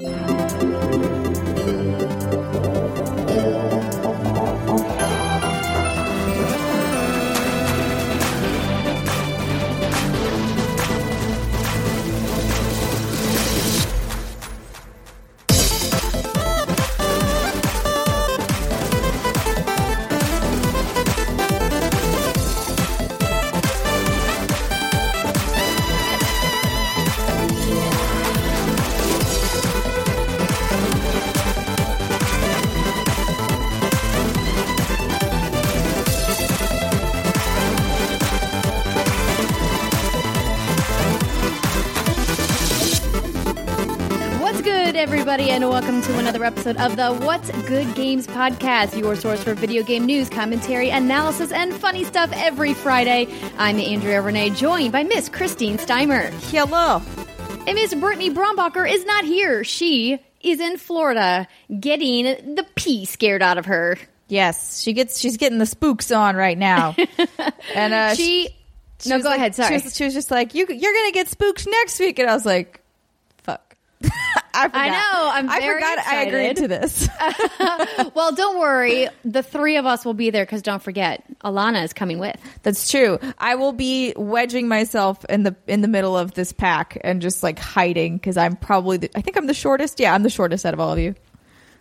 What's and welcome to another episode of the What's Good Games podcast, your source for video game news, commentary, analysis, and funny stuff every Friday. I'm Andrea Renee, joined by Miss Christine Steimer. Hello. And Miss Brittany Brombacher is not here. She is in Florida, getting the pee scared out of her. Yes, she gets. She's getting the spooks on right now, and uh, She. she no, go like- ahead. Sorry. She was, she was just like, "You, you're gonna get spooked next week," and I was like, "Fuck." I, forgot. I know, I'm I very forgot. I agreed to this. well, don't worry. The three of us will be there because don't forget, Alana is coming with. That's true. I will be wedging myself in the in the middle of this pack and just like hiding because I'm probably. The, I think I'm the shortest. Yeah, I'm the shortest out of all of you.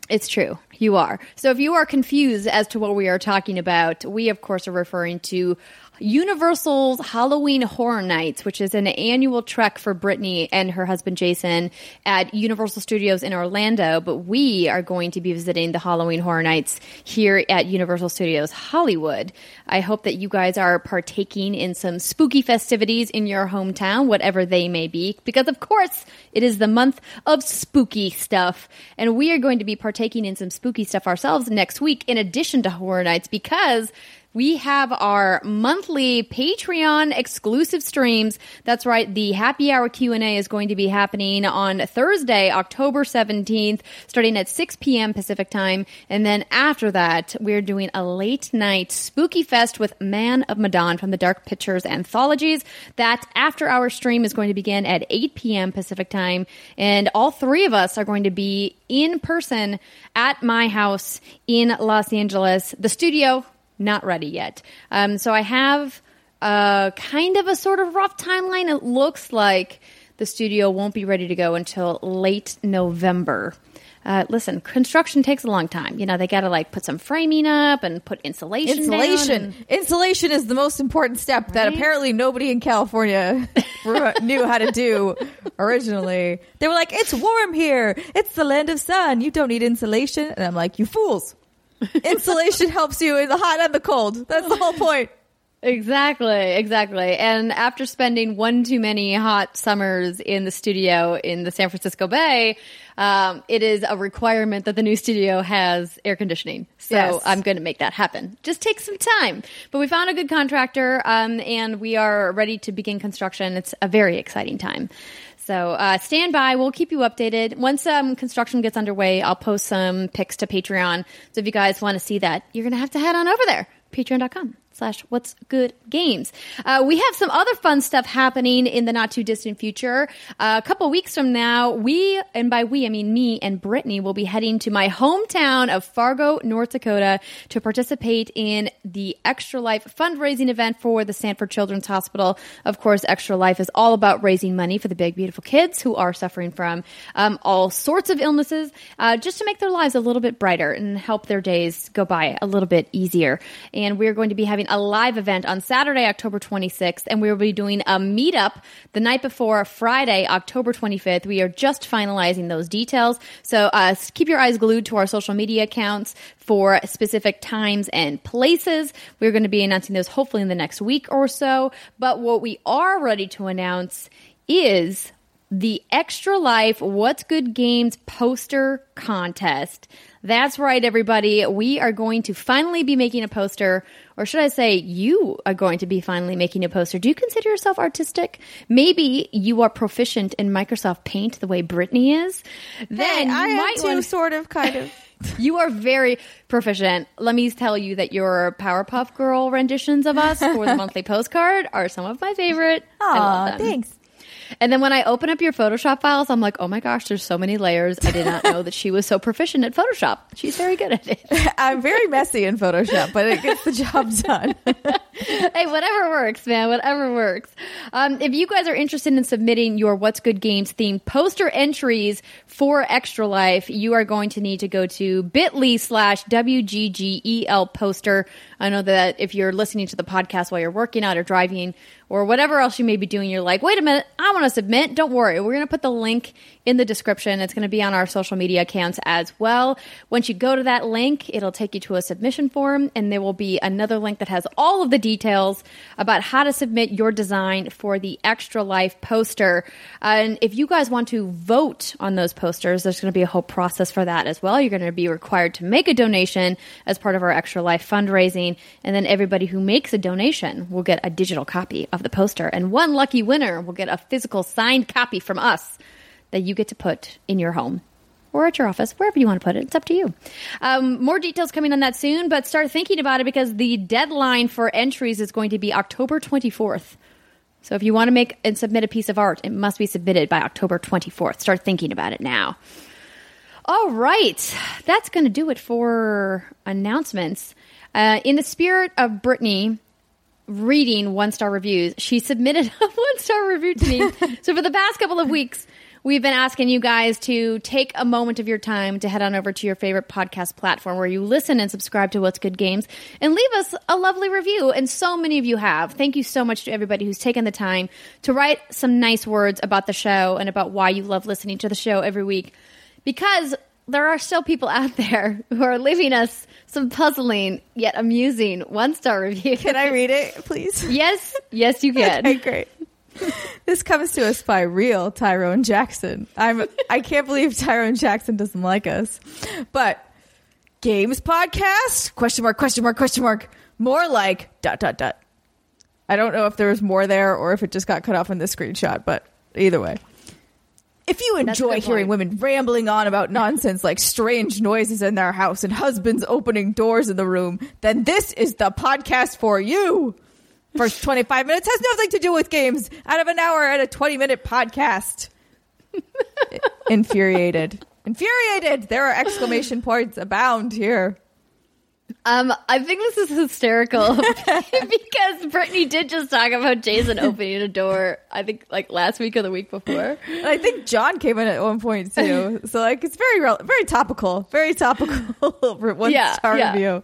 It's true. You are. So if you are confused as to what we are talking about, we of course are referring to Universal's Halloween Horror Nights, which is an annual trek for Brittany and her husband Jason at Universal Studios in Orlando. But we are going to be visiting the Halloween Horror Nights here at Universal Studios Hollywood. I hope that you guys are partaking in some spooky festivities in your hometown, whatever they may be, because of course it is the month of spooky stuff. And we are going to be partaking in some spooky stuff ourselves next week, in addition to Horror Nights, because we have our monthly Patreon exclusive streams. That's right. The happy hour Q&A is going to be happening on Thursday, October 17th, starting at 6 p.m. Pacific time. And then after that, we're doing a late night spooky fest with Man of Medan from the Dark Pictures anthologies. That after hour stream is going to begin at 8 p.m. Pacific time. And all three of us are going to be in person at my house in Los Angeles. The studio, not ready yet. Um, so I have a kind of a sort of rough timeline. It looks like the studio won't be ready to go until late November. Uh, listen, construction takes a long time. You know, they got to like put some framing up and put insulation. Insulation. and- Insulation is the most important step that apparently nobody in California knew how to do originally. They were like, "It's warm here. It's the land of sun. You don't need insulation." And I'm like, "You fools! Insulation helps you in the hot and the cold. That's the whole point." Exactly, exactly. And after spending one too many hot summers in the studio in the San Francisco Bay, um, it is a requirement that the new studio has air conditioning. So Yes. I'm going to make that happen. Just take some time. But we found a good contractor, um, and we are ready to begin construction. It's a very exciting time. So uh, stand by. We'll keep you updated. Once um, construction gets underway, I'll post some pics to Patreon. So if you guys want to see that, you're going to have to head on over there. Patreon.com slash what's good games. Uh, we have some other fun stuff happening in the not too distant future. Uh, a couple weeks from now, we, and by we, I mean me and Brittany, will be heading to my hometown of Fargo, North Dakota to participate in the Extra Life fundraising event for the Sanford Children's Hospital. Of course, Extra Life is all about raising money for the big, beautiful kids who are suffering from um, all sorts of illnesses, uh, just to make their lives a little bit brighter and help their days go by a little bit easier. And we're going to be having a live event on Saturday, October 26th, and we will be doing a meetup the night before Friday, October 25th. We are just finalizing those details. So uh, keep your eyes glued to our social media accounts for specific times and places. We're going to be announcing those hopefully in the next week or so. But what we are ready to announce is the Extra Life What's Good Games poster contest. That's right, everybody. We are going to finally be making a poster, or should I say, you are going to be finally making a poster. Do you consider yourself artistic? Maybe you are proficient in Microsoft Paint the way Brittany is. Then Hey, I you am might too, want sort of, kind of. you are very proficient. Let me tell you that your Powerpuff Girl renditions of us for the monthly postcard are some of my favorite. Aw, thanks. And then when I open up your Photoshop files, I'm like, oh my gosh, there's so many layers. I did not know that she was so proficient at Photoshop. She's very good at it. I'm very messy in Photoshop, but it gets the job done. hey, whatever works, man. Whatever works. Um, if you guys are interested in submitting your What's Good Games themed poster entries for Extra Life, you are going to need to go to bit.ly slash WGGEL poster. I know that if you're listening to the podcast while you're working out or driving or whatever else you may be doing, you're like, wait a minute, I want to submit. Don't worry. We're going to put the link in the description. It's going to be on our social media accounts as well. Once you go to that link, it'll take you to a submission form, and there will be another link that has all of the details about how to submit your design for the Extra Life poster. And if you guys want to vote on those posters, there's going to be a whole process for that as well. You're going to be required to make a donation as part of our Extra Life fundraising, and then everybody who makes a donation will get a digital copy of the poster, and one lucky winner will get a physical signed copy from us that you get to put in your home or at your office, wherever you want to put it. It's up to you. Um, more details coming on that soon, but start thinking about it because the deadline for entries is going to be October 24th. So if you want to make and submit a piece of art, it must be submitted by October 24th. Start thinking about it now. All right, that's going to do it for announcements. Uh, in the spirit of Brittany reading one star reviews, she submitted a one star review to me. so for the past couple of weeks, we've been asking you guys to take a moment of your time to head on over to your favorite podcast platform where you listen and subscribe to What's Good Games and leave us a lovely review. And so many of you have. Thank you so much to everybody who's taken the time to write some nice words about the show and about why you love listening to the show every week. Because there are still people out there who are leaving us some puzzling yet amusing one star reviews. Can I read it, please? Yes, yes, you can. Okay, great. This comes to us by real Tyrone Jackson. I'm I can't believe Tyrone Jackson doesn't like us. But games podcast? Question mark, question mark, question mark. More like dot dot dot. I don't know if there was more there or if it just got cut off in the screenshot, but either way. If you enjoy hearing point. women rambling on about nonsense like strange noises in their house and husbands opening doors in the room, then this is the podcast for you. First 25 minutes has nothing to do with games out of an hour and a 20 minute podcast. Infuriated. Infuriated. There are exclamation points abound here. Um, I think this is hysterical because Brittany did just talk about Jason opening a door. I think like last week or the week before. And I think John came in at one point too. So like it's very very topical. Very topical for one Yeah, star yeah. review.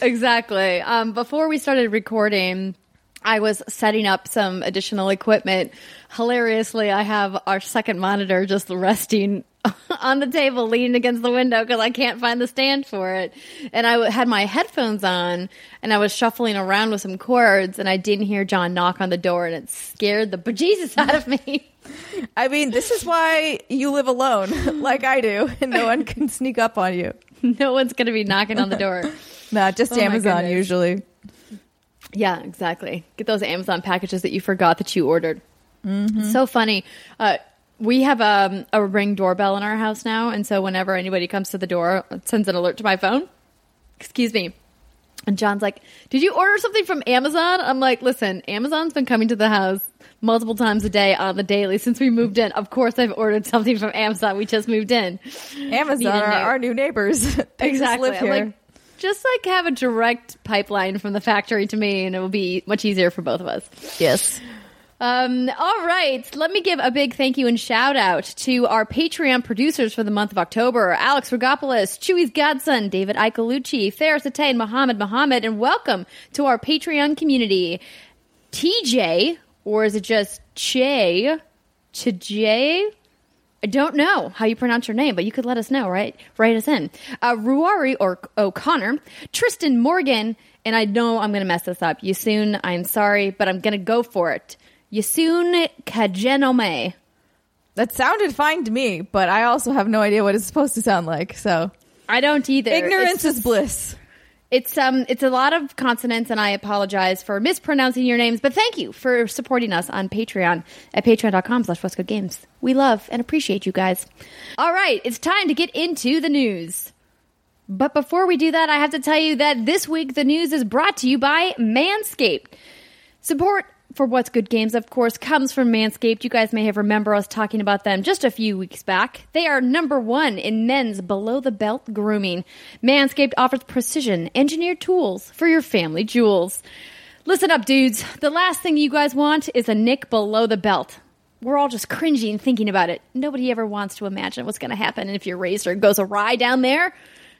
Exactly. Um, before we started recording, I was setting up some additional equipment. Hilariously, I have our second monitor just resting on the table, leaning against the window because I can't find the stand for it. And I had my headphones on and I was shuffling around with some cords and I didn't hear John knock on the door and it scared the bejesus out of me. I mean, this is why you live alone, like I do, and no one can sneak up on you. no one's going to be knocking on the door. Nah, just Oh Amazon usually. Yeah, exactly. Get those Amazon packages that you forgot that you ordered. So funny. Uh, we have um, a ring doorbell in our house now, and so whenever anybody comes to the door, it sends an alert to my phone. Excuse me. And John's like, "Did you order something from Amazon?" I'm like, "Listen, Amazon's been coming to the house multiple times a day on the daily since we moved in. Of course, I've ordered something from Amazon. We just moved in. Amazon are our new neighbors. exactly. just live I'm here. like, just like have a direct pipeline from the factory to me, and it will be much easier for both of us. yes. Um, all right. Let me give a big thank you and shout out to our Patreon producers for the month of October Alex Rogopoulos, Chewy's godson, David Icolucci, Ferris Atay, and Mohammed Mohammed. And welcome to our Patreon community. TJ, or is it just Che? Chej? I don't know how you pronounce your name, but you could let us know, right? Write us in. Uh, Ruari or O'Connor, Tristan Morgan, and I know I'm going to mess this up. Yasun, I'm sorry, but I'm going to go for it. Yasun Kajenome. That sounded fine to me, but I also have no idea what it's supposed to sound like. So I don't either. ignorance is bliss. It's um it's a lot of consonants and I apologize for mispronouncing your names, but thank you for supporting us on Patreon at patreon.com slash What's Good Games. We love and appreciate you guys. All right, it's time to get into the news. But before we do that, I have to tell you that this week the news is brought to you by Manscaped. Support for What's Good Games, of course, comes from Manscaped. You guys may have remember us talking about them just a few weeks back. They are number one in men's below the belt grooming. Manscaped offers precision engineered tools for your family jewels. Listen up, dudes. The last thing you guys want is a nick below the belt. We're all just cringing thinking about it. Nobody ever wants to imagine what's going to happen if your razor goes awry down there.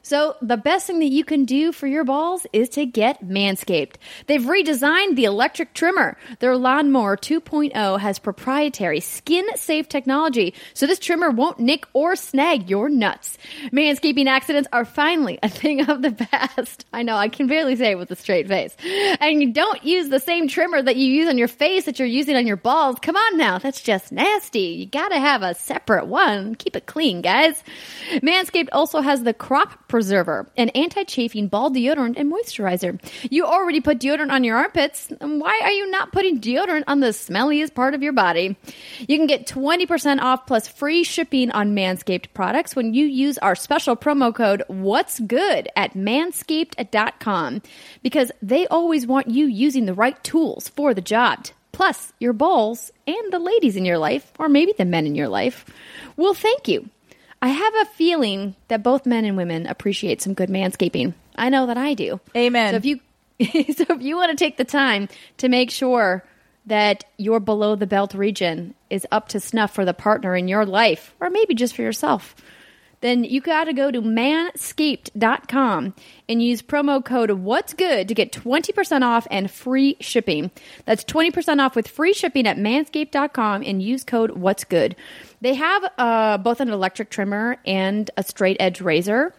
So, the best thing that you can do for your balls is to get Manscaped. They've redesigned the electric trimmer. Their Lawnmower 2.0 has proprietary skin safe technology, so this trimmer won't nick or snag your nuts. Manscaping accidents are finally a thing of the past. I know, I can barely say it with a straight face. And you don't use the same trimmer that you use on your face that you're using on your balls. Come on now, that's just nasty. You gotta have a separate one. Keep it clean, guys. Manscaped also has the crop preserver, an anti-chafing ball deodorant and moisturizer. You already put deodorant on your armpits. Why are you not putting deodorant on the smelliest part of your body? You can get 20% off plus free shipping on Manscaped products when you use our special promo code What's Good at manscaped.com because they always want you using the right tools for the job. Plus, your balls and the ladies in your life, or maybe the men in your life, will thank you. I have a feeling that both men and women appreciate some good manscaping. I know that I do. Amen. So if you so if you want to take the time to make sure that your below the belt region is up to snuff for the partner in your life or maybe just for yourself, then you got to go to manscaped.com and use promo code what's good to get 20% off and free shipping. That's 20% off with free shipping at manscaped.com and use code what's good. They have uh, both an electric trimmer and a straight edge razor.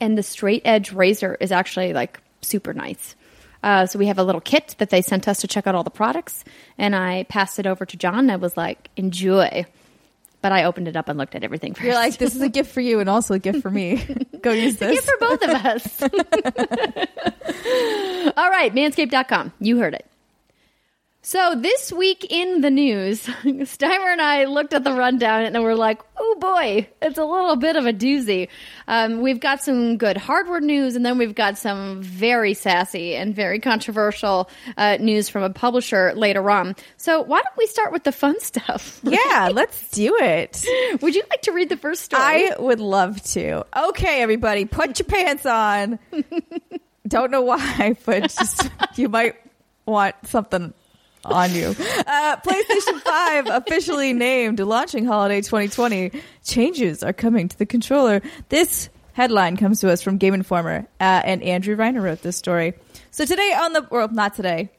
And the straight edge razor is actually like super nice. Uh, so we have a little kit that they sent us to check out all the products, and I passed it over to John. And I was like, "Enjoy," but I opened it up and looked at everything 1st You're like, this is a gift for you and also a gift for me. Go use this. gift for both of us. All right, manscaped.com. You heard it. So this week in the news, Steimer and I looked at the rundown and we're like, oh boy, it's a little bit of a doozy. Um, we've got some good hardware news and then we've got some very sassy and very controversial uh, news from a publisher later on. So why don't we start with the fun stuff? yeah, let's do it. Would you like to read the first story? I would love to. Okay, everybody, put your pants on. Don't know why, but just you might want something on you. Uh, PlayStation 5 officially named launching holiday 2020. Changes are coming to the controller. This headline comes to us from Game Informer, uh, and Andrew Reiner wrote this story. So today on the, well, not today,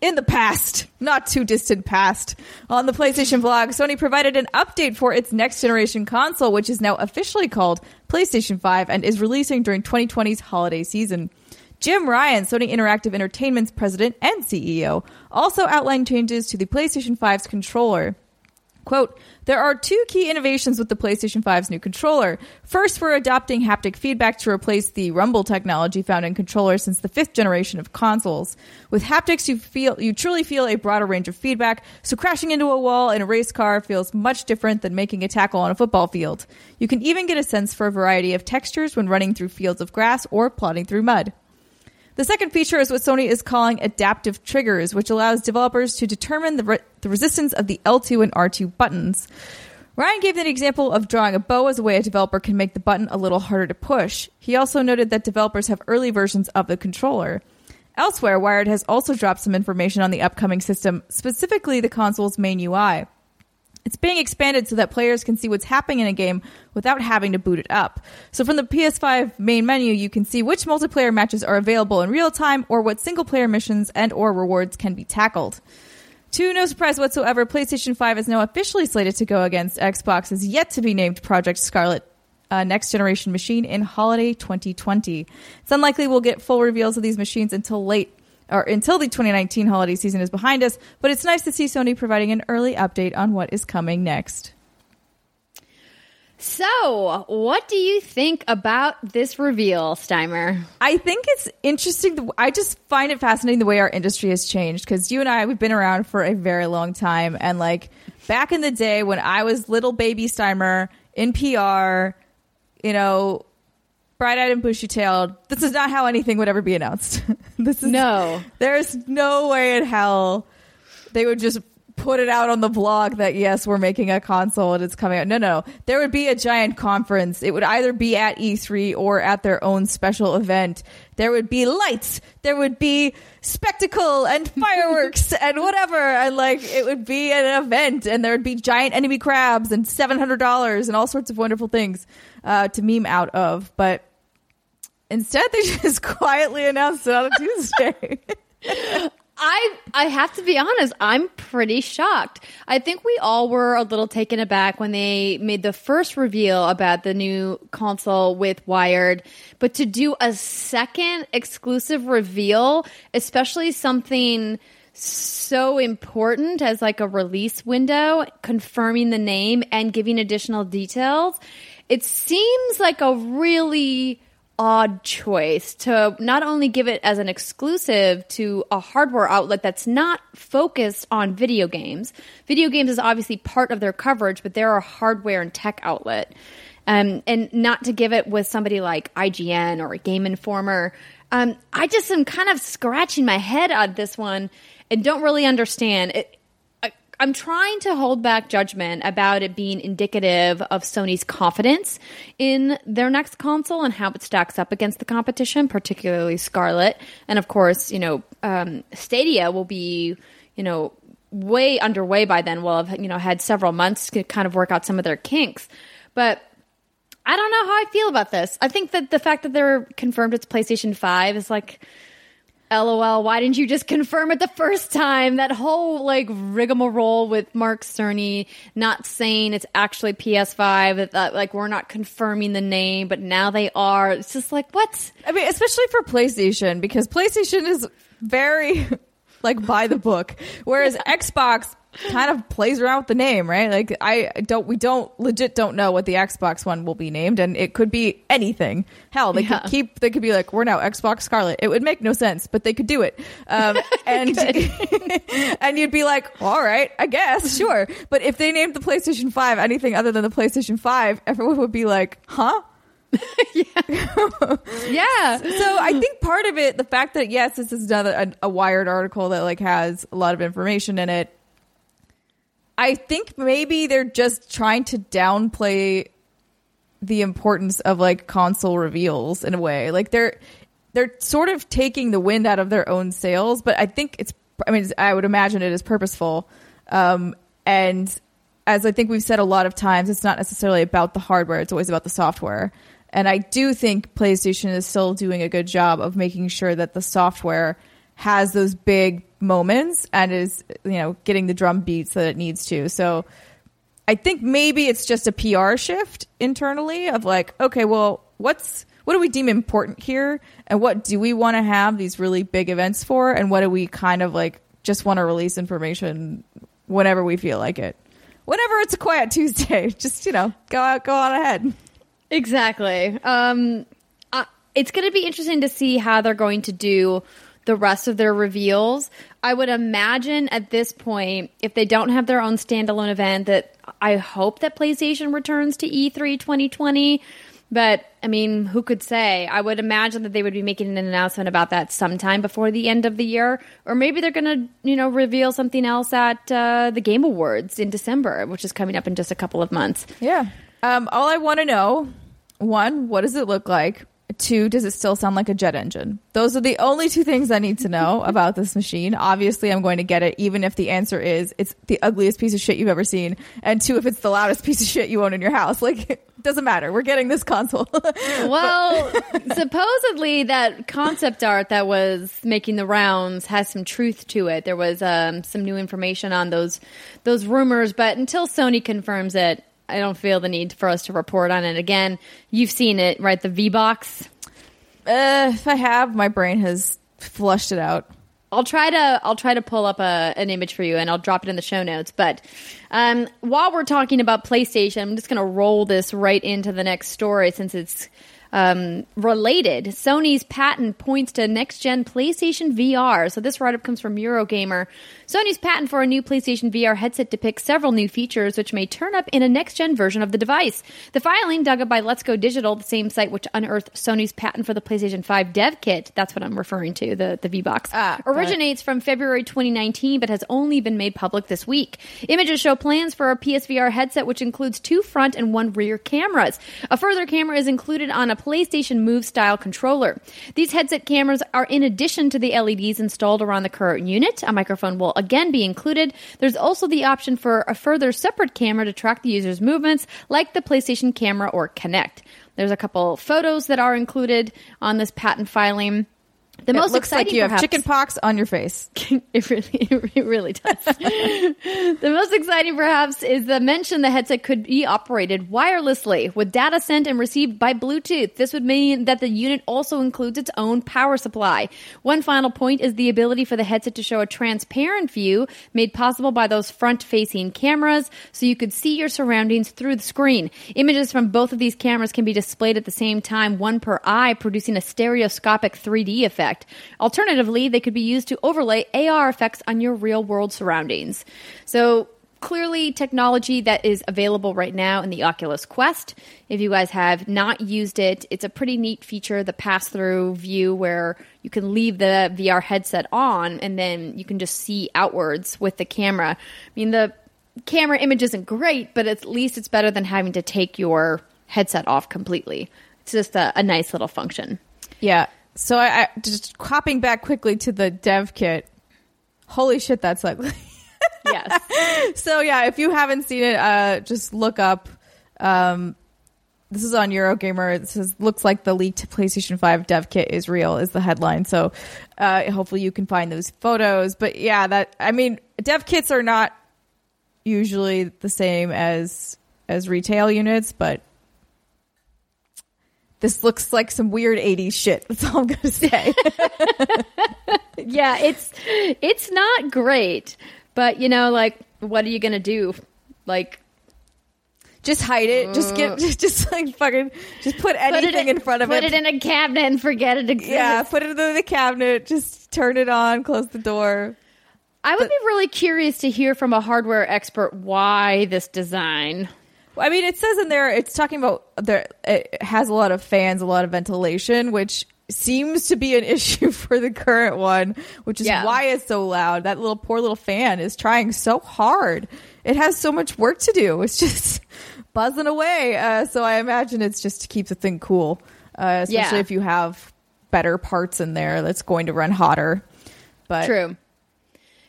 in the past, not too distant past, on the PlayStation blog, Sony provided an update for its next generation console, which is now officially called PlayStation 5 and is releasing during 2020's holiday season. Jim Ryan, Sony Interactive Entertainment's president and CEO, also outlined changes to the PlayStation 5's controller. Quote, there are two key innovations with the PlayStation 5's new controller. First, we're adopting haptic feedback to replace the rumble technology found in controllers since the fifth generation of consoles. With haptics, you feel, you truly feel a broader range of feedback, so crashing into a wall in a race car feels much different than making a tackle on a football field. You can even get a sense for a variety of textures when running through fields of grass or plodding through mud. The second feature is what Sony is calling adaptive triggers, which allows developers to determine the, re- the resistance of the L2 and R2 buttons. Ryan gave an example of drawing a bow as a way a developer can make the button a little harder to push. He also noted that developers have early versions of the controller. Elsewhere, Wired has also dropped some information on the upcoming system, specifically the console's main UI. It's being expanded so that players can see what's happening in a game without having to boot it up. So from the PS5 main menu, you can see which multiplayer matches are available in real time or what single player missions and or rewards can be tackled. To no surprise whatsoever, PlayStation 5 is now officially slated to go against Xbox's yet to be named Project Scarlett uh, next generation machine in holiday 2020. It's unlikely we'll get full reveals of these machines until late or until the 2019 holiday season is behind us, but it's nice to see Sony providing an early update on what is coming next. So, what do you think about this reveal, Steimer? I think it's interesting. I just find it fascinating the way our industry has changed because you and I, we've been around for a very long time. And like back in the day when I was little baby Steimer in PR, you know, bright eyed and bushy tailed, this is not how anything would ever be announced. this is No. There's no way in hell they would just put it out on the blog that yes, we're making a console and it's coming out. No, no, there would be a giant conference. It would either be at E3 or at their own special event. There would be lights. There would be spectacle and fireworks and whatever. And like, it would be an event and there would be giant enemy crabs and $700 and all sorts of wonderful things, uh, to meme out of. But instead they just quietly announced it on a Tuesday. I I have to be honest, I'm pretty shocked. I think we all were a little taken aback when they made the first reveal about the new console with Wired, but to do a second exclusive reveal, especially something so important as like a release window, confirming the name and giving additional details, it seems like a really odd choice to not only give it as an exclusive to a hardware outlet that's not focused on video games. Video games is obviously part of their coverage, but they're a hardware and tech outlet. Um, and not to give it with somebody like IGN or Game Informer. Um, I just am kind of scratching my head on this one and don't really understand. It, I'm trying to hold back judgment about it being indicative of Sony's confidence in their next console and how it stacks up against the competition, particularly Scarlett. And of course, you know, um, Stadia will be, you know, way underway by then. We'll have, you know, had several months to kind of work out some of their kinks. But I don't know how I feel about this. I think that the fact that they're confirmed it's PlayStation 5 is like, LOL, why didn't you just confirm it the first time? That whole like rigmarole with Mark Cerny not saying it's actually PS5, that, that like we're not confirming the name, but now they are. It's just like, what? I mean, especially for PlayStation, because PlayStation is very like by the book, whereas. Xbox kind of plays around with the name, right? Like I don't, we don't legit don't know what the Xbox one will be named, and it could be anything. Hell, they yeah. could keep, they could be like, we're now Xbox Scarlett. It would make no sense, but they could do it. Um, and and you'd be like, all right, I guess, sure. But if they named the PlayStation Five anything other than the PlayStation Five, everyone would be like, huh? yeah. yeah. So I think part of it, the fact that yes, this is another a, a Wired article that like has a lot of information in it I think maybe they're just trying to downplay the importance of like console reveals in a way. Like they're they're sort of taking the wind out of their own sails, but I think it's I mean I would imagine it is purposeful. Um, and as I think we've said a lot of times, it's not necessarily about the hardware, it's always about the software. And I do think PlayStation is still doing a good job of making sure that the software has those big moments and is you know getting the drum beats that it needs to. So I think maybe it's just a PR shift internally of like, okay, well, what's what do we deem important here, and what do we want to have these really big events for, and what do we kind of like just want to release information whenever we feel like it. Whenever it's a quiet Tuesday, just you know, go out, go on ahead. Exactly. Um, uh, it's going to be interesting to see how they're going to do the rest of their reveals. I would imagine at this point, if they don't have their own standalone event, that I hope that PlayStation returns to E3 2020. But I mean, who could say? I would imagine that they would be making an announcement about that sometime before the end of the year, or maybe they're going to, you know, reveal something else at uh, the Game Awards in December, which is coming up in just a couple of months. Yeah. Um, all I want to know, one, what does it look like? Two, does it still sound like a jet engine? Those are the only two things I need to know about this machine. Obviously, I'm going to get it, even if the answer is it's the ugliest piece of shit you've ever seen. And two, if it's the loudest piece of shit you own in your house. Like, it doesn't matter. We're getting this console. well, supposedly that concept art that was making the rounds has some truth to it. There was um, some new information on those those rumors, but until Sony confirms it, I don't feel the need for us to report on it again. You've seen it, right? The V box. Uh, if I have, my brain has flushed it out. I'll try to I'll try to pull up a, an image for you and I'll drop it in the show notes. But um, while we're talking about PlayStation, I'm just going to roll this right into the next story since it's Um, related, Sony's patent points to next gen PlayStation VR. So this write up comes from Eurogamer. Sony's patent for a new PlayStation VR headset depicts several new features which may turn up in a next gen version of the device. The filing, dug up by Let's Go Digital, the same site which unearthed Sony's patent for the PlayStation 5 dev kit, that's what I'm referring to, the, the V Box, ah, originates from February 2019 but has only been made public this week. Images show plans for a PSVR headset which includes two front and one rear cameras. A further camera is included on a PlayStation Move style controller. These headset cameras are in addition to the LEDs installed around the current unit. A microphone will again be included. There's also the option for a further separate camera to track the user's movements, like the PlayStation camera or Kinect. There's a couple photos that are included on this patent filing. The it most looks exciting like you have perhaps- chicken pox on your face. it really, it really does. the most exciting, perhaps, is the mention the headset could be operated wirelessly with data sent and received by Bluetooth. This would mean that the unit also includes its own power supply. One final point is the ability for the headset to show a transparent view made possible by those front-facing cameras, so you could see your surroundings through the screen. Images from both of these cameras can be displayed at the same time, one per eye, producing a stereoscopic 3D effect. Alternatively, they could be used to overlay AR effects on your real world surroundings. So, clearly, technology that is available right now in the Oculus Quest. If you guys have not used it, it's a pretty neat feature the pass through view where you can leave the VR headset on and then you can just see outwards with the camera. I mean, the camera image isn't great, but at least it's better than having to take your headset off completely. It's just a, a nice little function. Yeah. So I, I just hopping back quickly to the dev kit. Holy shit, that's ugly. Yes. so yeah, if you haven't seen it, uh, just look up. Um, this is on Eurogamer. It says looks like the leaked PlayStation Five dev kit is real is the headline. So uh, hopefully you can find those photos. But yeah, that I mean, dev kits are not usually the same as as retail units, but this looks like some weird 80s shit. That's all I'm going to say. yeah, it's it's not great, but you know, like, what are you gonna do? Like, just hide it. Just get, just, mm. just like fucking, just put put anything it in front of put it. Put it in a cabinet and forget it exists. Yeah, put it in the cabinet. Just turn it on, close the door. I would be really curious to hear from a hardware expert why this design. I mean, it says in there, it's talking about there. It has a lot of fans, a lot of ventilation, which seems to be an issue for the current one, which is Yeah. why it's so loud. That little poor little fan is trying so hard. It has so much work to do. It's just buzzing away. Uh, so I imagine it's just to keep the thing cool, uh, especially Yeah. if you have better parts in there that's going to run hotter. But True.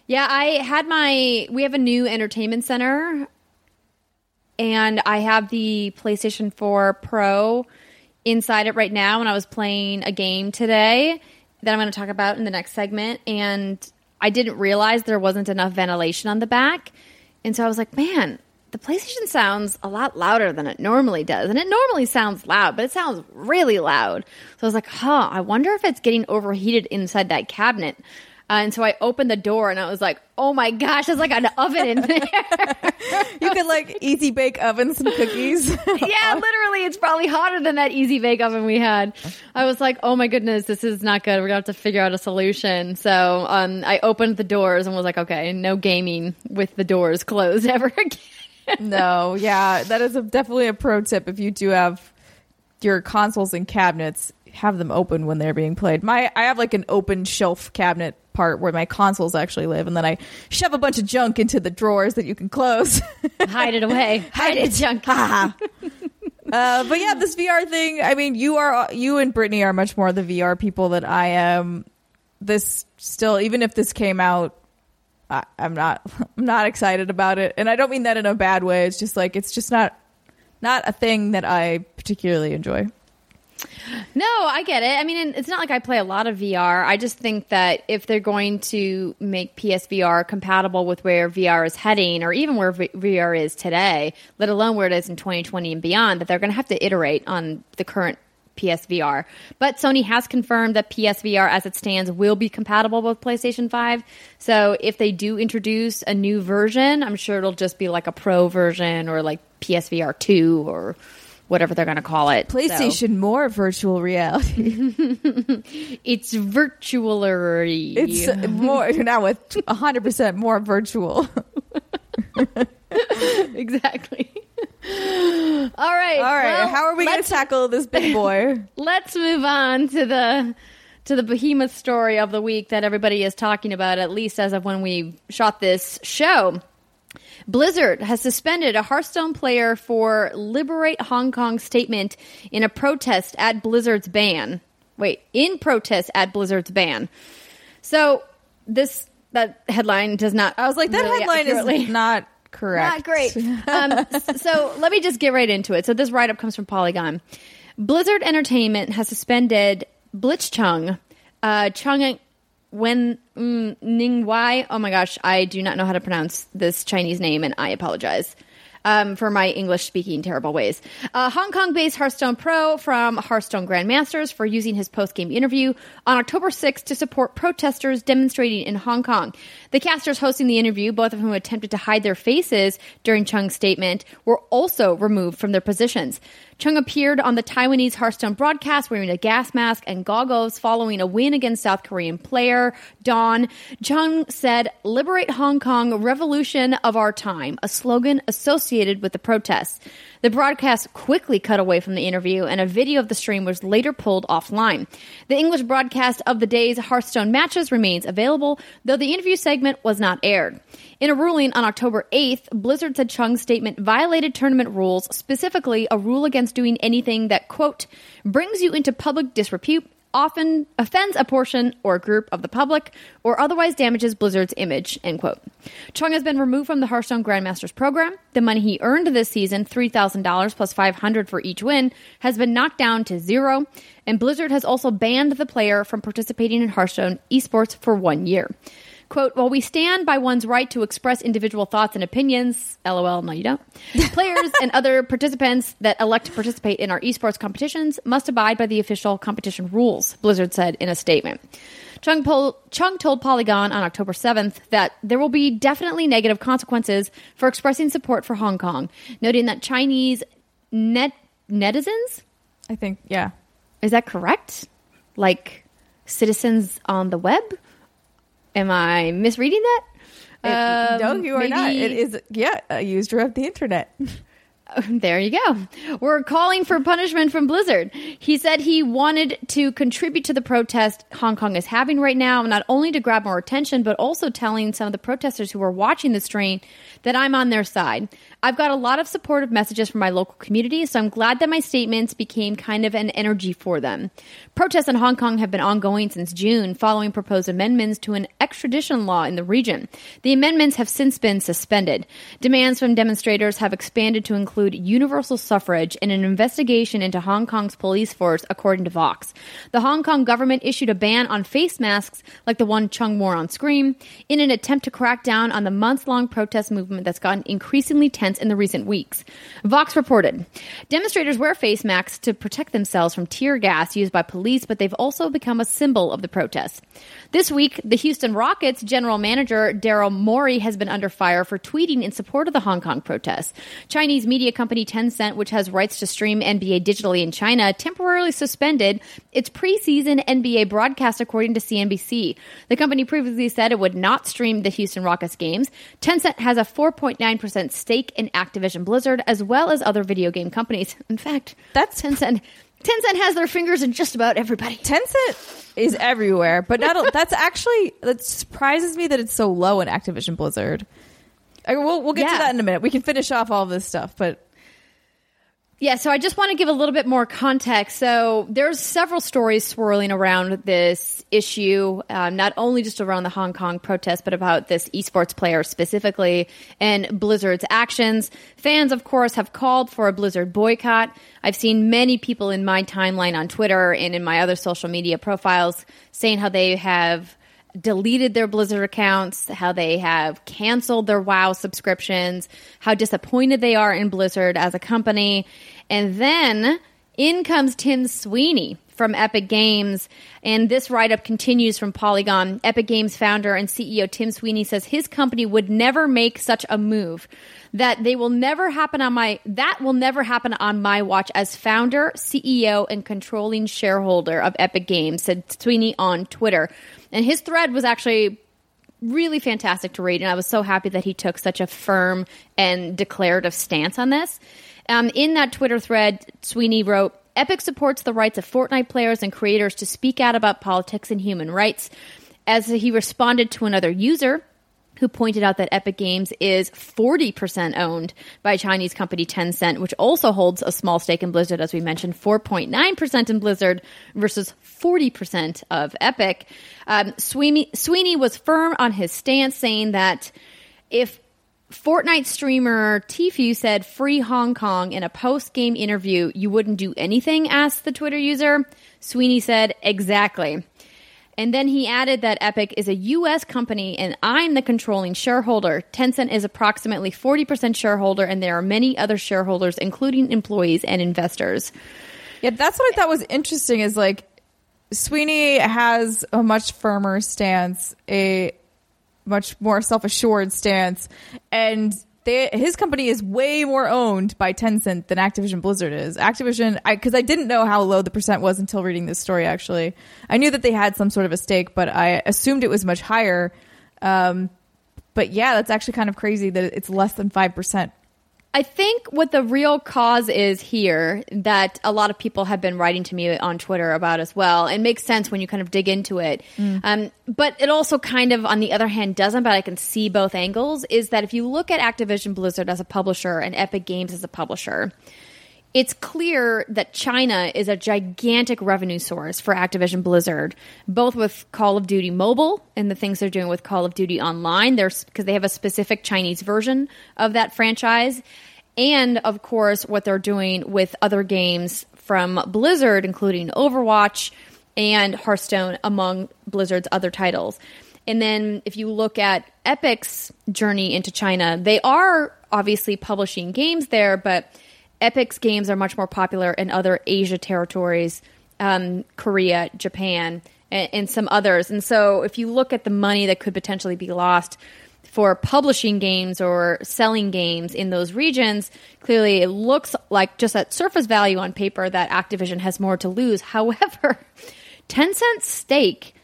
Yeah, I had my. We have a new entertainment center, and I have the PlayStation 4 Pro inside it right now. And I was playing a game today that I'm going to talk about in the next segment. And I didn't realize there wasn't enough ventilation on the back. And so I was like, man, the PlayStation sounds a lot louder than it normally does. And it normally sounds loud, but it sounds really loud. So I was like, huh, I wonder if it's getting overheated inside that cabinet. Uh, and so I opened the door and I was like, oh my gosh, there's like an oven in there. you could like easy bake oven some cookies. yeah, literally, it's probably hotter than that easy bake oven we had. I was like, oh my goodness, this is not good. We're gonna have to figure out a solution. So um, I opened the doors and was like, okay, no gaming with the doors closed ever again. no, yeah, that is a, definitely a pro tip. If you do have your consoles and cabinets, have them open when they're being played. My, I have like an open shelf cabinet part where my consoles actually live, and then I shove a bunch of junk into the drawers that you can close. Hide it away. Hide it, junk. uh, but yeah, this VR thing. I mean, you are you and Brittany are much more the VR people than I am. This still, even if this came out, I, I'm not. I'm not excited about it, and I don't mean that in a bad way. It's just like it's just not not a thing that I particularly enjoy. No, I get it. I mean, it's not like I play a lot of VR. I just think that if they're going to make PSVR compatible with where VR is heading, or even where v- VR is today, let alone where it is in 2020 and beyond, that they're going to have to iterate on the current PSVR. But Sony has confirmed that PSVR, as it stands, will be compatible with PlayStation 5. So if they do introduce a new version, I'm sure it'll just be like a pro version or like PSVR 2 or whatever they're going to call it. PlayStation So, more virtual reality. it's virtually. It's more now with 100% more virtual. exactly. All right. All right, well, how are we going to tackle this big boy? let's move on to the to the behemoth story of the week that everybody is talking about at least as of when we shot this show blizzard has suspended a hearthstone player for liberate hong kong statement in a protest at blizzard's ban wait in protest at blizzard's ban so this that headline does not I was like, that really headline accurately- is not correct. not great. Um, so let me just get right into it. So this write up comes from Polygon. Blizzard Entertainment has suspended Blitzchung, uh, Chung Wen mm, Ning Wai. Oh my gosh, I do not know how to pronounce this Chinese name, and I apologize. Um, for my English speaking terrible ways. Uh, Hong Kong based Hearthstone Pro from Hearthstone Grandmasters for using his post game interview on October 6th to support protesters demonstrating in Hong Kong. The casters hosting the interview, both of whom attempted to hide their faces during Chung's statement, were also removed from their positions. Chung appeared on the Taiwanese Hearthstone broadcast wearing a gas mask and goggles following a win against South Korean player Don. Chung said, Liberate Hong Kong, revolution of our time, a slogan associated with the protests. The broadcast quickly cut away from the interview, and a video of the stream was later pulled offline. The English broadcast of the day's Hearthstone matches remains available, though the interview segment was not aired. In a ruling on October 8th, Blizzard said Chung's statement violated tournament rules, specifically a rule against doing anything that, quote, brings you into public disrepute, often offends a portion or group of the public, or otherwise damages Blizzard's image, end quote. Chung has been removed from the Hearthstone Grandmasters program. The money he earned this season, $3,000 plus 500 for each win, has been knocked down to zero, and Blizzard has also banned the player from participating in Hearthstone esports for one year. Quote, while we stand by one's right to express individual thoughts and opinions, lol, no, you don't. Players and other participants that elect to participate in our esports competitions must abide by the official competition rules, Blizzard said in a statement. Chung, Pol- Chung told Polygon on October 7th that there will be definitely negative consequences for expressing support for Hong Kong, noting that Chinese net netizens, I think, yeah. is that correct? Like citizens on the web? Am I misreading that? It- no, Um, you are not. It is, yeah, a user of the internet. There you go. We're calling for punishment from Blizzard. He said he wanted to contribute to the protest Hong Kong is having right now, not only to grab more attention, but also telling some of the protesters who are watching the stream that I'm on their side. I've got a lot of supportive messages from my local community, so I'm glad that my statements became kind of an energy for them. Protests in Hong Kong have been ongoing since June, following proposed amendments to an extradition law in the region. The amendments have since been suspended. Demands from demonstrators have expanded to include universal suffrage and an investigation into Hong Kong's police force, according to Vox. The Hong Kong government issued a ban on face masks, like the one Chung wore on screen, in an attempt to crack down on the months long protest movement that's gotten increasingly tense in the recent weeks. Vox reported demonstrators wear face masks to protect themselves from tear gas used by police, but they've also become a symbol of the protests. This week, the Houston Rockets general manager Daryl Morey has been under fire for tweeting in support of the Hong Kong protests. Chinese media company Tencent, which has rights to stream NBA digitally in China, temporarily suspended its preseason NBA broadcast, according to CNBC. The company previously said it would not stream the Houston Rockets games. Tencent has a 4.9% stake in Activision Blizzard, as well as other video game companies. In fact, That's- Tencent. Tencent has their fingers in just about everybody. Tencent is everywhere, but not. that's actually that surprises me that it's so low in Activision Blizzard. I, we'll we'll get Yeah. to that in a minute. We can finish off all this stuff, but Yeah, so I just want to give a little bit more context. So there's several stories swirling around this issue, um, not only just around the Hong Kong protest, but about this esports player specifically and Blizzard's actions. Fans, of course, have called for a Blizzard boycott. I've seen many people in my timeline on Twitter and in my other social media profiles saying how they have deleted their Blizzard accounts, how they have canceled their WoW subscriptions, how disappointed they are in Blizzard as a company. And then In comes Tim Sweeney from Epic Games, and this write up continues from Polygon. Epic Games founder and CEO Tim Sweeney says his company would never make such a move. That they will never happen on my that will never happen on my watch as founder, CEO, and controlling shareholder of Epic Games, said Sweeney on Twitter. And his thread was actually really fantastic to read, and I was so happy that he took such a firm and declarative stance on this. Um, in that Twitter thread, Sweeney wrote, Epic supports the rights of Fortnite players and creators to speak out about politics and human rights. As he responded to another user who pointed out that Epic Games is 40% owned by Chinese company Tencent, which also holds a small stake in Blizzard, as we mentioned, 4.9% in Blizzard versus 40% of Epic. Um, Sweeney, Sweeney was firm on his stance, saying that if Fortnite streamer Tfue said free Hong Kong in a post game interview, you wouldn't do anything, asked the Twitter user. Sweeney said, exactly. And then he added that Epic is a US company and I'm the controlling shareholder. Tencent is approximately 40% shareholder and there are many other shareholders, including employees and investors. Yeah, that's what I thought was interesting is like Sweeney has a much firmer stance, a much more self-assured stance and they, his company is way more owned by Tencent than Activision Blizzard is. Activision, because I, I, didn't know how low the percent was until reading this story. Actually, I knew that they had some sort of a stake, but I assumed it was much higher. Um, but yeah, that's actually kind of crazy that it's less than five percent. I think what the real cause is here that a lot of people have been writing to me on Twitter about as well. It makes sense when you kind of dig into it. Mm. Um, but it also kind of, on the other hand, doesn't, but I can see both angles, is that if you look at Activision Blizzard as a publisher and Epic Games as a publisher, it's clear that China is a gigantic revenue source for Activision Blizzard, both with Call of Duty Mobile and the things they're doing with Call of Duty Online. There's because they have a specific Chinese version of that franchise, and of course what they're doing with other games from Blizzard, including Overwatch and Hearthstone, among Blizzard's other titles. And then if you look at Epic's journey into China, they are obviously publishing games there, but Epic's games are much more popular in other Asia territories, um, Korea, Japan, and, and some others. And so, if you look at the money that could potentially be lost for publishing games or selling games in those regions, clearly it looks like just at surface value on paper that Activision has more to lose. However, Tencent's stake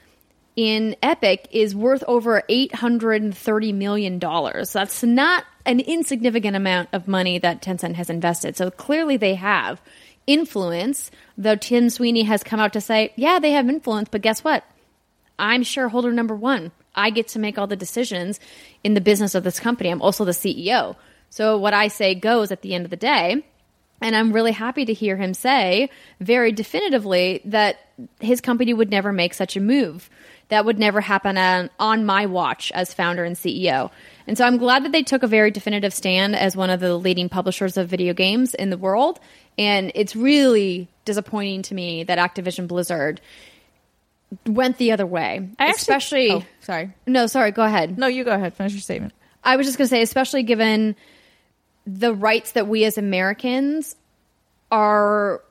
in Epic is worth over $830 million. That's not an insignificant amount of money that Tencent has invested. So clearly they have influence, though Tim Sweeney has come out to say, yeah, they have influence, but guess what? I'm shareholder number one. I get to make all the decisions in the business of this company. I'm also the CEO. So what I say goes at the end of the day. And I'm really happy to hear him say very definitively that his company would never make such a move. That would never happen on, on my watch as founder and CEO. And so I'm glad that they took a very definitive stand as one of the leading publishers of video games in the world. And it's really disappointing to me that Activision Blizzard went the other way. I especially. Actually, oh, sorry. No, sorry. Go ahead. No, you go ahead. Finish your statement. I was just going to say, especially given the rights that we as Americans are,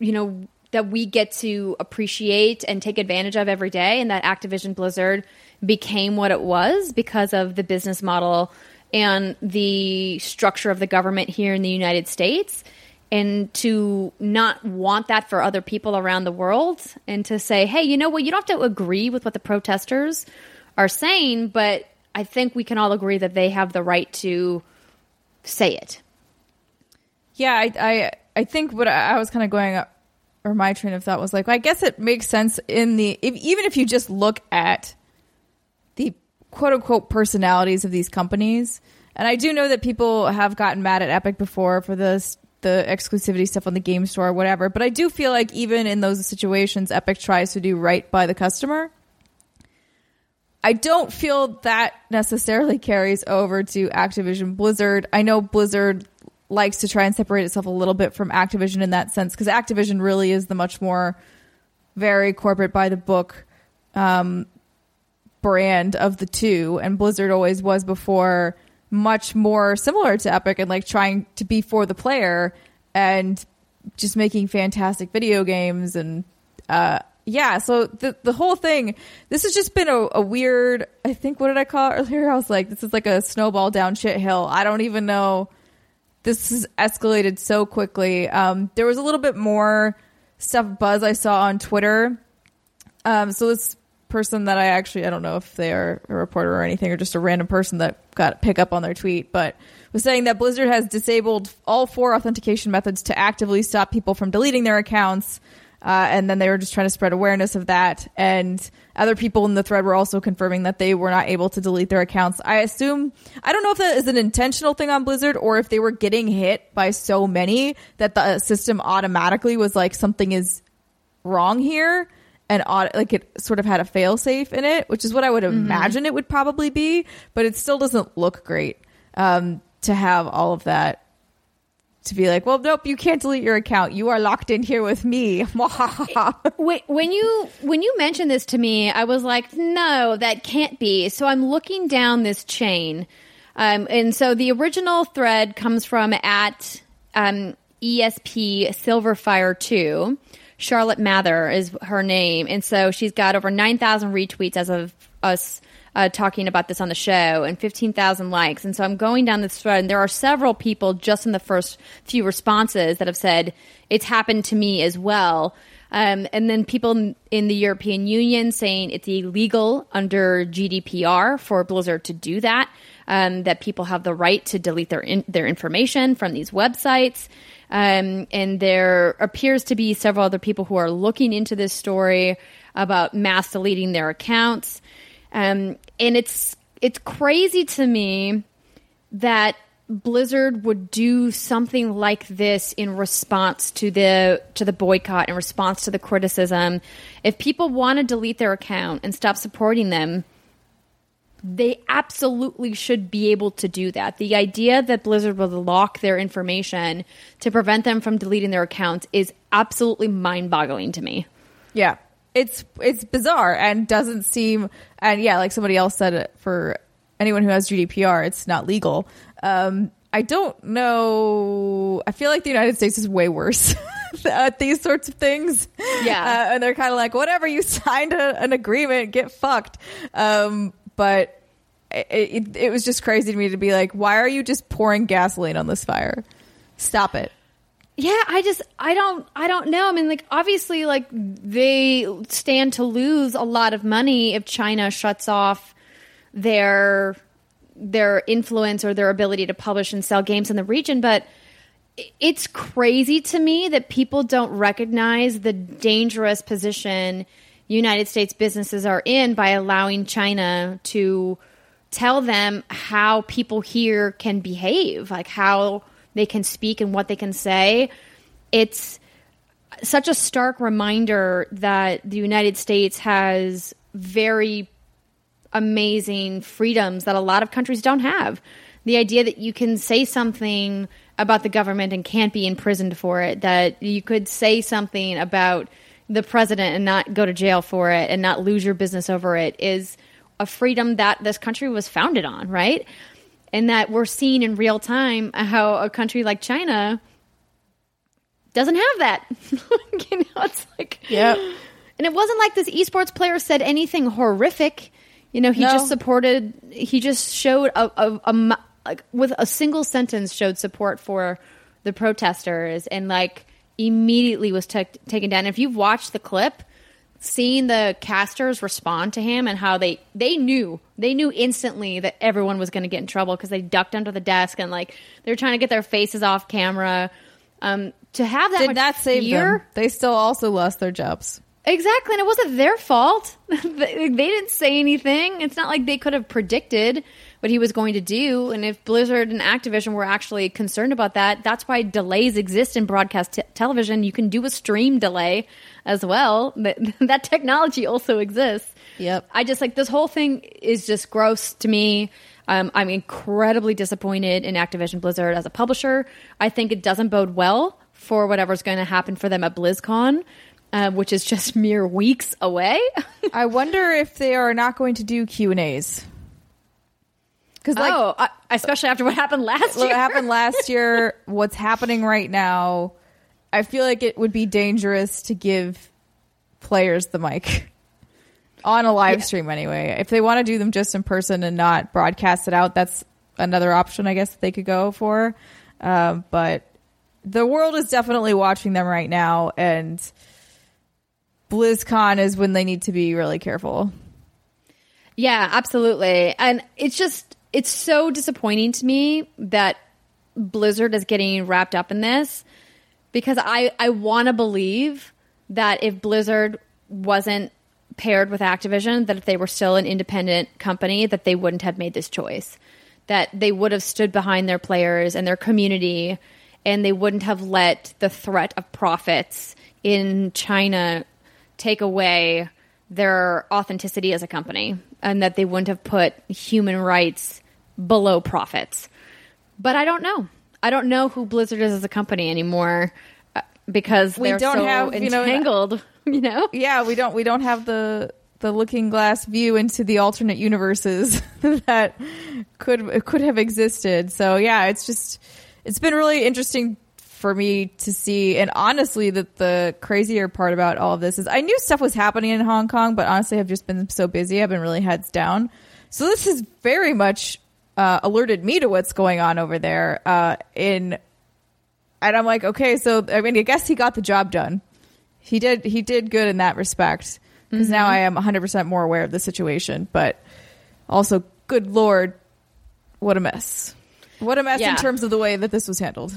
you know, that we get to appreciate and take advantage of every day, and that Activision Blizzard became what it was because of the business model and the structure of the government here in the United States. And to not want that for other people around the world, and to say, hey, you know what, you don't have to agree with what the protesters are saying, but I think we can all agree that they have the right to say it. Yeah, I, I, I think what I, was kind of going or my train of thought was like, well, I guess it makes sense in the if, even if you just look at the quote unquote personalities of these companies. And I do know that people have gotten mad at Epic before for the the exclusivity stuff on the game store or whatever, but I do feel like even in those situations, Epic tries to do right by the customer. I don't feel that necessarily carries over to Activision Blizzard. I know Blizzard likes to try and separate itself a little bit from Activision in that sense because Activision really is the much more very corporate by the book um, brand of the two, and Blizzard always was before much more similar to Epic and like trying to be for the player and just making fantastic video games and uh, yeah. So the the whole thing, this has just been a, a weird. I think what did I call it earlier? I was like, this is like a snowball down shit hill. I don't even know. This has escalated so quickly. Um, there was a little bit more stuff buzz I saw on Twitter. Um, so this person that I actually I don't know if they are a reporter or anything or just a random person that got pick up on their tweet, but was saying that Blizzard has disabled all four authentication methods to actively stop people from deleting their accounts. Uh, and then they were just trying to spread awareness of that. And other people in the thread were also confirming that they were not able to delete their accounts. I assume, I don't know if that is an intentional thing on Blizzard or if they were getting hit by so many that the system automatically was like, something is wrong here. And like it sort of had a fail safe in it, which is what I would mm-hmm. imagine it would probably be, but it still doesn't look great um, to have all of that to be like, well, nope, you can't delete your account. You are locked in here with me. When you when you mentioned this to me, I was like, no, that can't be. So I'm looking down this chain, um, and so the original thread comes from at um, ESP Silverfire Two. Charlotte Mather is her name, and so she's got over nine thousand retweets as of us uh, talking about this on the show and 15,000 likes. And so I'm going down this thread, and there are several people just in the first few responses that have said, it's happened to me as well. Um, and then people in the European Union saying it's illegal under GDPR for Blizzard to do that. Um, that people have the right to delete their in, their information from these websites. Um, and there appears to be several other people who are looking into this story about mass deleting their accounts. Um, and it's it's crazy to me that Blizzard would do something like this in response to the to the boycott in response to the criticism. If people want to delete their account and stop supporting them, they absolutely should be able to do that. The idea that Blizzard will lock their information to prevent them from deleting their accounts is absolutely mind-boggling to me. Yeah it's it's bizarre and doesn't seem and yeah, like somebody else said it for anyone who has GDPR, it's not legal. Um, I don't know. I feel like the United States is way worse at these sorts of things. Yeah, uh, and they're kind of like, whatever, you signed a, an agreement, get fucked. Um, but it, it, it was just crazy to me to be like, why are you just pouring gasoline on this fire? Stop it. Yeah, I just I don't I don't know. I mean, like obviously, like they stand to lose a lot of money if China shuts off their their influence or their ability to publish and sell games in the region, but it's crazy to me that people don't recognize the dangerous position United States businesses are in by allowing China to tell them how people here can behave, like how they can speak and what they can say. It's such a stark reminder that the United States has very amazing freedoms that a lot of countries don't have. The idea that you can say something about the government and can't be imprisoned for it, that you could say something about the president and not go to jail for it and not lose your business over it is a freedom that this country was founded on, right? And that we're seeing in real time how a country like China doesn't have that. you know, it's like yeah. And it wasn't like this esports player said anything horrific. You know, he no. just supported. He just showed a, a, a like with a single sentence showed support for the protesters and like immediately was t- taken down. If you've watched the clip, seeing the casters respond to him and how they they knew they knew instantly that everyone was going to get in trouble because they ducked under the desk and like they're trying to get their faces off camera. Um to have that did not save fear, them? They still also lost their jobs exactly and it wasn't their fault they didn't say anything it's not like they could have predicted what he was going to do. And if Blizzard and Activision were actually concerned about that, that's why delays exist in broadcast t- television. You can do a stream delay as well. That, that technology also exists. Yep. I just like this whole thing is just gross to me. Um, I'm incredibly disappointed in Activision Blizzard as a publisher. I think it doesn't bode well for whatever's going to happen for them at BlizzCon. Uh, which is just mere weeks away. I wonder if they are not going to do Q and A's. Because like, oh, I, especially after what happened last year. what happened last year, what's happening right now, I feel like it would be dangerous to give players the mic on a live Yeah. stream anyway. If they want to do them just in person and not broadcast it out, that's another option I guess they could go for. Um, but the world is definitely watching them right now, and BlizzCon is when they need to be really careful. Yeah, absolutely. And it's just it's so disappointing to me that Blizzard is getting wrapped up in this because I I want to believe that if Blizzard wasn't paired with Activision that if they were still an independent company that they wouldn't have made this choice. That they would have stood behind their players and their community and they wouldn't have let the threat of profits in China take away their authenticity as a company and that they wouldn't have put human rights below profits. But I don't know. I don't know who Blizzard is as a company anymore uh, because We they're don't so have, you know, entangled, you know? yeah, we don't we don't have the the looking glass view into the alternate universes that could could have existed. So yeah, it's just it's been really interesting for me to see and honestly that the crazier part about all of this is I knew stuff was happening in Hong Kong, but honestly I've just been so busy. I've been really heads down. So this has very much uh, alerted me to what's going on over there uh, in and I'm like, okay, so I mean, I guess he got the job done. He did. He did good in that respect because now I am 100 percent more aware of the situation. But also, good lord, what a mess! What a mess Yeah. in terms of the way that this was handled.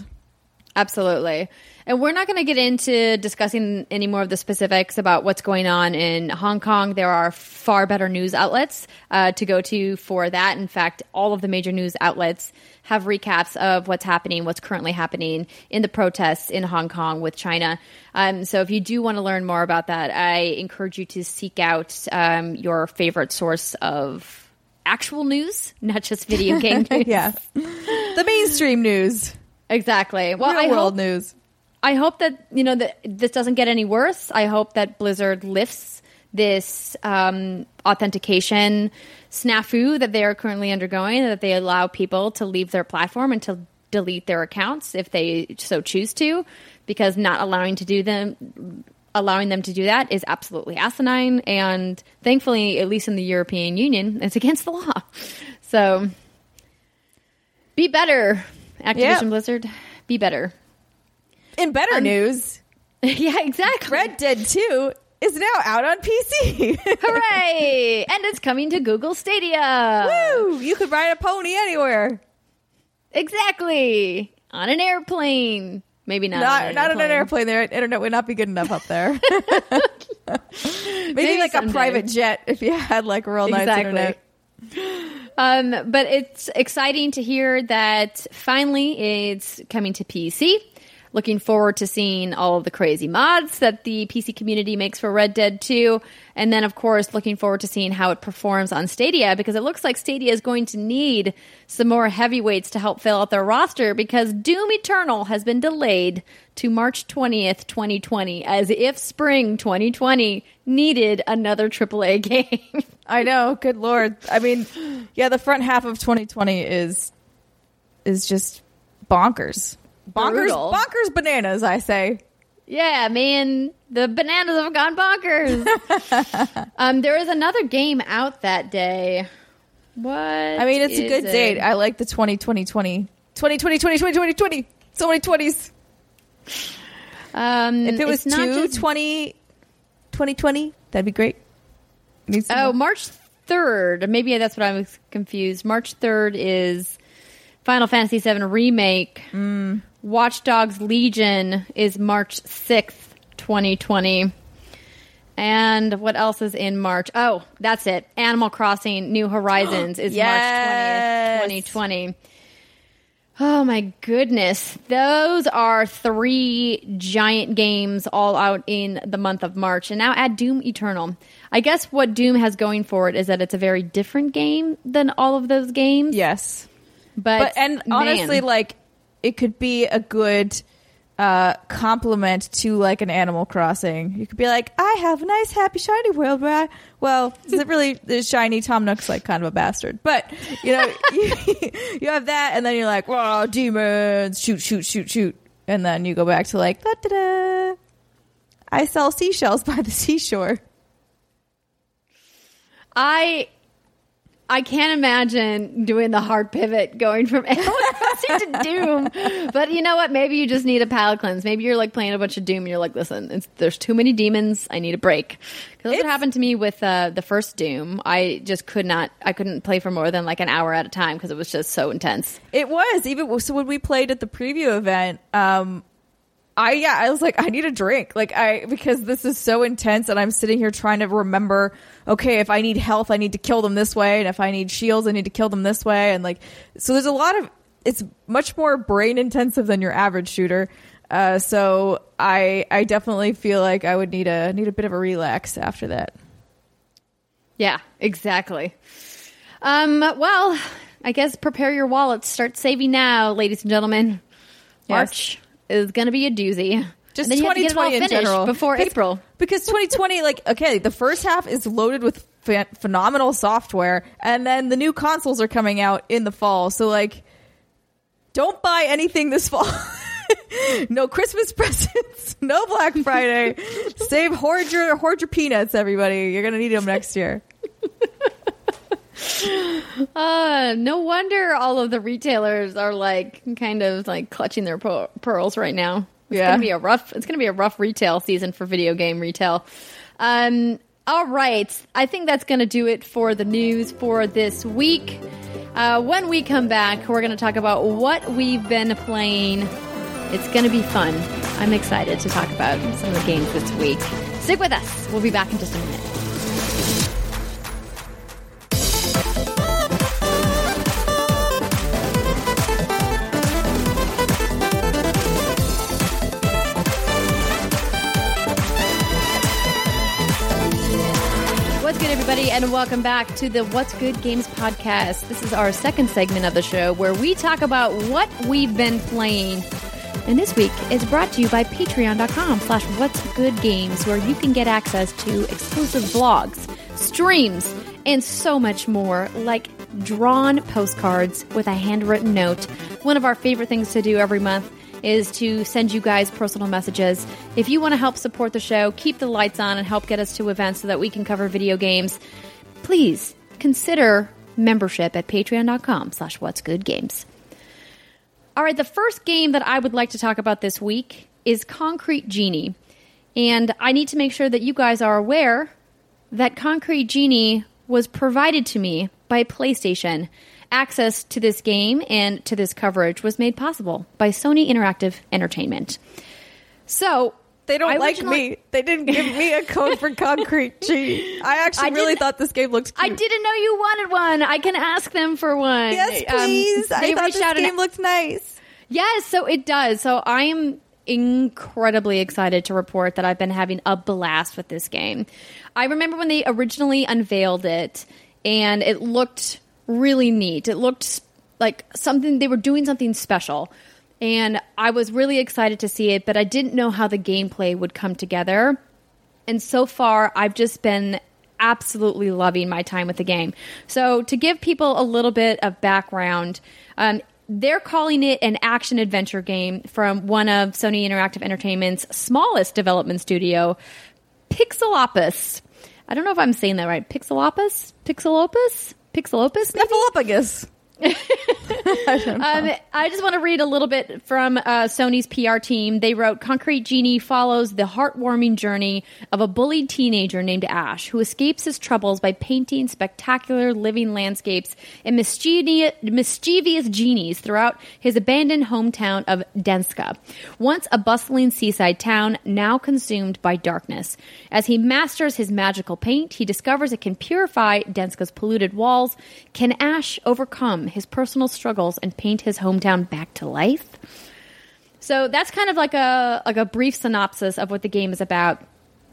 Absolutely. And we're not going to get into discussing any more of the specifics about what's going on in Hong Kong. There are far better news outlets uh, to go to for that. In fact, all of the major news outlets have recaps of what's happening, what's currently happening in the protests in Hong Kong with China. Um, so if you do want to learn more about that, I encourage you to seek out um, your favorite source of actual news, not just video game news. yeah, the mainstream news, Exactly. Well, real I world hope news. I hope that you know that this doesn't get any worse. I hope that Blizzard lifts this um, authentication snafu that they are currently undergoing, that they allow people to leave their platform and to delete their accounts if they so choose to, because not allowing to do them allowing them to do that is absolutely asinine and thankfully at least in the European Union it's against the law. So be better Activision. Blizzard, be better. In better Um, news, yeah, exactly. Red Dead Two is now out on PC. Hooray! and it's coming to Google Stadia. Woo! You could ride a pony anywhere. Exactly. On an airplane. Maybe not. Not, on not on an airplane. Their internet would not be good enough up there. Maybe, Maybe like someday. a private jet if you had like real nice Exactly. internet. Um, but it's exciting to hear that finally it's coming to PC. Looking forward to seeing all of the crazy mods that the PC community makes for Red Dead 2. And then, of course, looking forward to seeing how it performs on Stadia because it looks like Stadia is going to need some more heavyweights to help fill out their roster because Doom Eternal has been delayed to March 20th, 2020, as if spring 2020 needed another AAA game. I know. Good lord. I mean, yeah, the front half of 2020 is is just bonkers. Bonkers, Brutal. bonkers bananas. I say. Yeah, man, the bananas have gone bonkers. um, there is another game out that day. What? I mean, it's a good it? date. I like the 2020 20 2020 2020 2020. So many 20s. Um, If it was it's not two just- 20 2020, that'd be great. Oh, know. March third. Maybe that's what I was confused. March third is Final Fantasy VII remake. Mm. Watch Dogs Legion is March sixth, twenty twenty. And what else is in March? Oh, that's it. Animal Crossing New Horizons is Yes. March 20th, 2020. Oh my goodness. Those are three giant games all out in the month of March. And now add Doom Eternal. I guess what Doom has going for it is that it's a very different game than all of those games. yes. But, but and man, honestly like it could be a good uh compliment to like an animal crossing you could be like i have a nice happy shiny world where I, well is it really is shiny tom nook's like kind of a bastard but you know you, you have that and then you're like well demons shoot shoot shoot shoot and then you go back to like da da da. I sell seashells by the seashore. I I can't imagine doing the hard pivot going from Animal Crossing to Doom. But you know what? Maybe you just need a palate cleanse. Maybe you're like playing a bunch of Doom and you're like, listen, it's, there's too many demons. I need a break. Because that's what happened to me with uh, the first Doom. I just could not. I couldn't play for more than like an hour at a time because it was just so intense. It was even so when we played at the preview event. Um, I yeah, I was like, I need a drink, like I because this is so intense, and I'm sitting here trying to remember. Okay, if I need health, I need to kill them this way, and if I need shields, I need to kill them this way, and like so. There's a lot of it's much more brain intensive than your average shooter. Uh, so I I definitely feel like I would need a need a bit of a relax after that. Yeah, exactly. Um, well, I guess prepare your wallets. Start saving now, ladies and gentlemen. March is going to be a doozy. Just And then you have to get it all 2020 in general before Because- April. because 2020 like okay the first half is loaded with ph- phenomenal software and then the new consoles are coming out in the fall so like don't buy anything this fall no christmas presents no black friday save hoard your hoard your peanuts everybody you're gonna need them next year Uh, no wonder all of the retailers are like kind of like clutching their pearl- pearls right now. It's Yeah. gonna be a rough. It's gonna be a rough retail season for video game retail. Um, all right, I think that's gonna do it for the news for this week. Uh, when we come back, we're gonna talk about what we've been playing. It's gonna be fun. I'm excited to talk about some of the games this week. Stick with us. We'll be back in just a minute. And welcome back to the What's Good Games podcast. This is our second segment of the show where we talk about what we've been playing. And this week is brought to you by patreon.com slash what's good games, where you can get access to exclusive vlogs, streams, and so much more, like drawn postcards with a handwritten note. One of our favorite things to do every month is to send you guys personal messages. If you want to help support the show, keep the lights on, and help get us to events so that we can cover video games, please consider membership at patreon.com slash what's good games. All right, the first game that I would like to talk about this week is Concrete Genie. And I need to make sure that you guys are aware that Concrete Genie was provided to me by PlayStation. Access to this game and to this coverage was made possible by Sony Interactive Entertainment. So, they don't I like me they didn't give me a code for concrete g i actually I really thought this game looked I didn't know you wanted one. I can ask them for one. yes Um, please they i thought this out and- game looked nice Yes, so it does. So I am incredibly excited to report that I've been having a blast with this game. I remember when they originally unveiled it and it looked really neat. It looked like something they were doing something special. And I was really excited to see it, but I didn't know how the gameplay would come together. And so far, I've just been absolutely loving my time with the game. So, to give people a little bit of background, um, they're calling it an action adventure game from one of Sony Interactive Entertainment's smallest development studio, Pixelopus. I don't know if I'm saying that right. Pixelopus? Pixelopus? Pixelopus? Snuffleupagus. Um, I just want to read a little bit from uh, Sony's PR team. They wrote Concrete Genie follows the heartwarming journey of a bullied teenager named Ash who escapes his troubles by painting spectacular living landscapes and mischievous, mischievous genies throughout his abandoned hometown of Denska. Once a bustling seaside town, now consumed by darkness. As he masters his magical paint, he discovers it can purify Denska's polluted walls. Can Ash overcome his personal struggles and paint his hometown back to life? So that's kind of like a like a brief synopsis of what the game is about.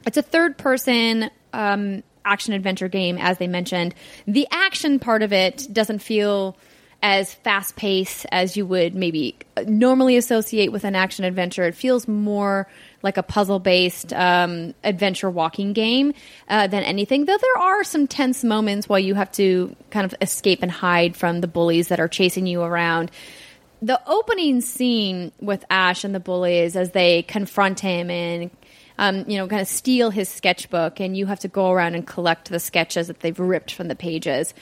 It's a third person um, action adventure game, as they mentioned. The action part of it doesn't feel as fast paced as you would maybe normally associate with an action adventure. It feels more like a puzzle based um, adventure walking game uh, than anything. Though there are some tense moments while you have to kind of escape and hide from the bullies that are chasing you around the opening scene with Ash and the bullies as they confront him and um, you know, kind of steal his sketchbook, and you have to go around and collect the sketches that they've ripped from the pages.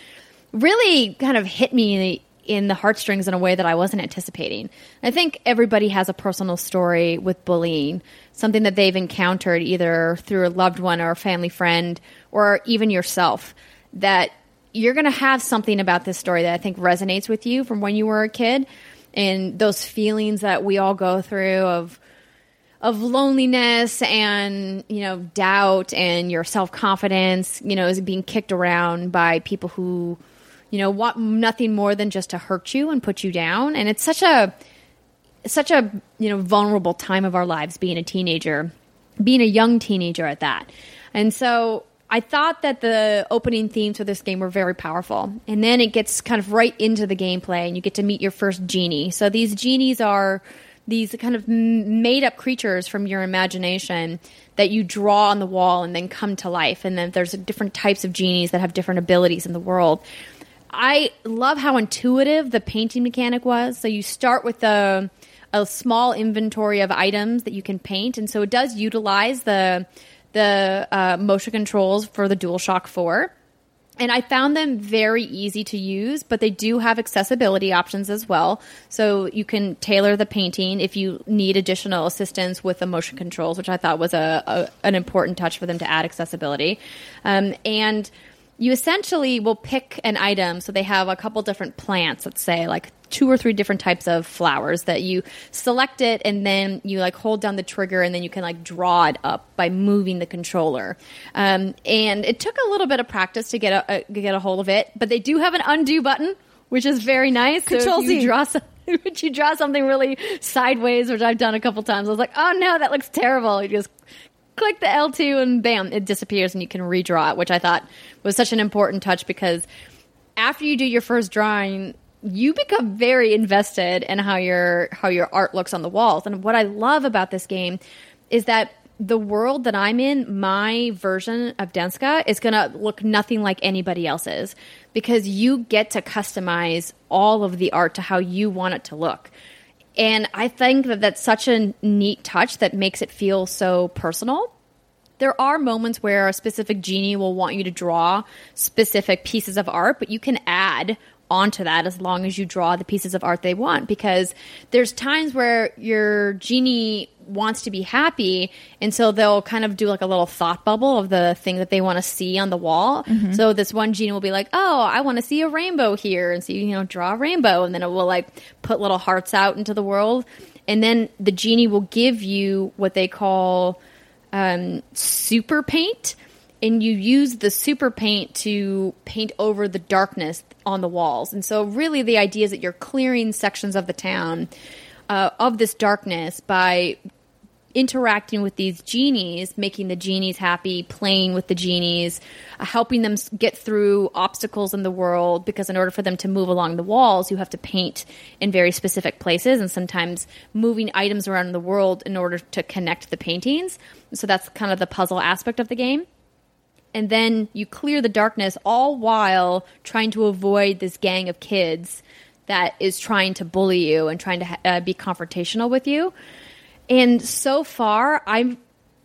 Really, kind of hit me in the heartstrings in a way that I wasn't anticipating. I think everybody has a personal story with bullying, something that they've encountered either through a loved one or a family friend or even yourself that you're going to have something about this story that I think resonates with you from when you were a kid and those feelings that we all go through of of loneliness and you know doubt and your self-confidence you know is being kicked around by people who you know want nothing more than just to hurt you and put you down and it's such a such a you know vulnerable time of our lives being a teenager being a young teenager at that and so I thought that the opening themes for this game were very powerful. And then it gets kind of right into the gameplay, and you get to meet your first genie. So these genies are these kind of made up creatures from your imagination that you draw on the wall and then come to life. And then there's different types of genies that have different abilities in the world. I love how intuitive the painting mechanic was. So you start with a, a small inventory of items that you can paint, and so it does utilize the the uh, motion controls for the DualShock 4. And I found them very easy to use, but they do have accessibility options as well. So you can tailor the painting if you need additional assistance with the motion controls, which I thought was a, a an important touch for them to add accessibility. Um, and you essentially will pick an item. So they have a couple different plants, let's say like two or three different types of flowers that you select it and then you like hold down the trigger and then you can like draw it up by moving the controller. Um, and it took a little bit of practice to get a, a, get a hold of it, but they do have an undo button, which is very nice. Control so you Z. draw some, Would you draw something really sideways, which I've done a couple times? I was like, oh no, that looks terrible. You just click the L2 and bam, it disappears and you can redraw it, which I thought was such an important touch because after you do your first drawing, you become very invested in how your how your art looks on the walls. And what I love about this game is that the world that I'm in, my version of Denska is going to look nothing like anybody else's because you get to customize all of the art to how you want it to look. And I think that that's such a neat touch that makes it feel so personal. There are moments where a specific genie will want you to draw specific pieces of art, but you can add onto that as long as you draw the pieces of art they want. Because there's times where your genie wants to be happy and so they'll kind of do like a little thought bubble of the thing that they want to see on the wall. So this one genie will be like oh i want to see a rainbow here and so you, you know draw a rainbow and then it will like put little hearts out into the world. And then the genie will give you what they call um, super paint and you use the super paint to paint over the darkness on the walls. And so, really, the idea is that you're clearing sections of the town uh, of this darkness by interacting with these genies, making the genies happy, playing with the genies, uh, helping them get through obstacles in the world. Because in order for them to move along the walls, you have to paint in very specific places, and sometimes moving items around the world in order to connect the paintings. So that's kind of the puzzle aspect of the game and then you clear the darkness all while trying to avoid this gang of kids that is trying to bully you and trying to uh, be confrontational with you. And so far, I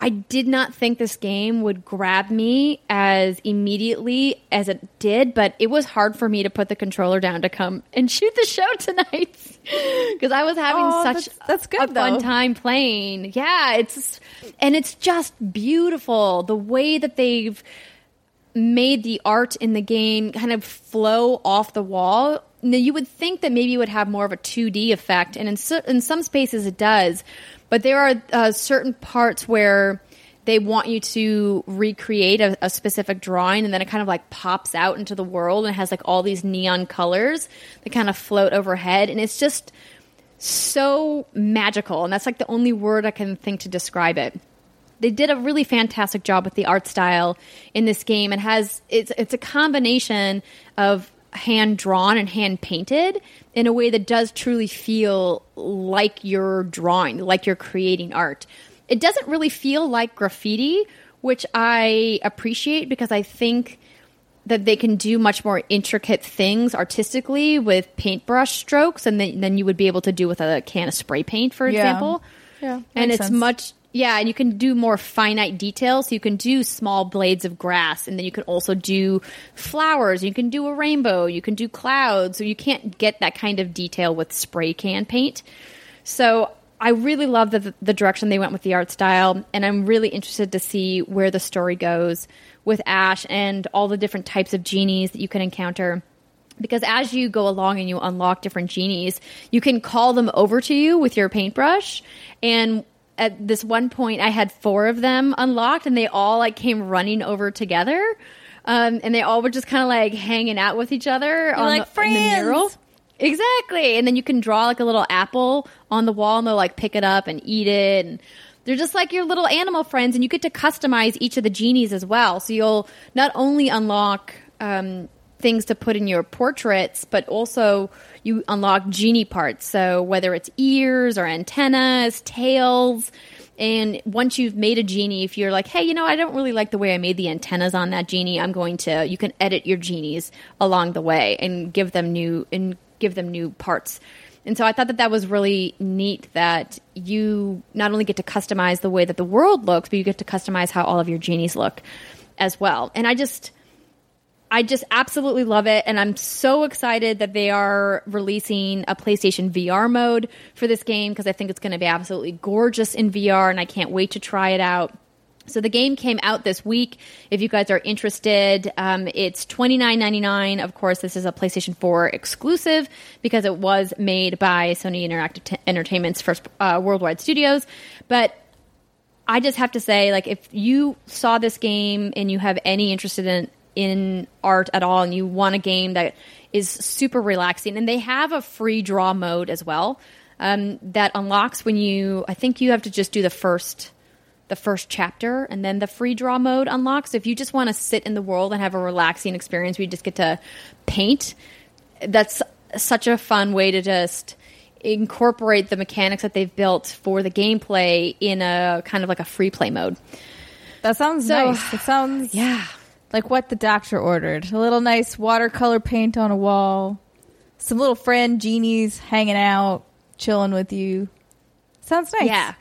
I did not think this game would grab me as immediately as it did, but it was hard for me to put the controller down to come and shoot the show tonight because I was having Oh, such that's- that's good, a fun time playing. Yeah, it's and it's just beautiful the way that they've made the art in the game kind of flow off the wall. Now, you would think that maybe it would have more of a 2D effect, and in, so, in some spaces it does, but there are uh, certain parts where they want you to recreate a, a specific drawing, and then it kind of like pops out into the world and has like all these neon colors that kind of float overhead, and it's just so magical. And that's like the only word I can think to describe it. They did a really fantastic job with the art style in this game. And has it's it's a combination of hand drawn and hand painted in a way that does truly feel like you're drawing like you're creating art it doesn't really feel like graffiti which i appreciate because i think that they can do much more intricate things artistically with paintbrush strokes and than, than you would be able to do with a can of spray paint, for Yeah. example. Yeah, and it's sense. much yeah, and you can do more finite details. So you can do small blades of grass, and then you can also do flowers. You can do a rainbow. You can do clouds. So you can't get that kind of detail with spray can paint. So I really love the the direction they went with the art style, and I'm really interested to see where the story goes with Ash and all the different types of genies that you can encounter. Because as you go along and you unlock different genies, you can call them over to you with your paintbrush. And at this one point, I had four of them unlocked, and they all like came running over together. Um, and they all were just kind of like hanging out with each other on like, the, in the mural. Exactly. And then you can draw like a little apple on the wall and they'll like pick it up and eat it. And they're just like your little animal friends and you get to customize each of the genies as well. So you'll not only unlock um, things to put in your portraits, but also you unlock genie parts. So whether it's ears or antennas, tails. And once you've made a genie, if you're like, hey, you know, I don't really like the way I made the antennas on that genie, I'm going to, you can edit your genies along the way and give them new, and give them new parts. And so I thought that that was really neat that you not only get to customize the way that the world looks, but you get to customize how all of your genies look as well. And I just, I just absolutely love it. And I'm so excited that they are releasing a PlayStation VR mode for this game because I think it's going to be absolutely gorgeous in VR and I can't wait to try it out. So the game came out this week. If you guys are interested, um, it's twenty nine ninety nine. Of course, this is a PlayStation Four exclusive because it was made by Sony Interactive T- Entertainment's first uh, worldwide studios. But I just have to say, like, if you saw this game and you have any interest in in art at all, and you want a game that is super relaxing, and they have a free draw mode as well um, that unlocks when you. I think you have to just do the first the first chapter, and then the free draw mode unlocks. If you just want to sit in the world and have a relaxing experience, where you just get to paint. That's such a fun way to just incorporate the mechanics that they've built for the gameplay in a kind of like a free play mode. That sounds So- nice. It sounds Yeah. Like what the doctor ordered. A little nice watercolor paint on a wall. Some little friend genies hanging out, chilling with you. Sounds nice. Yeah.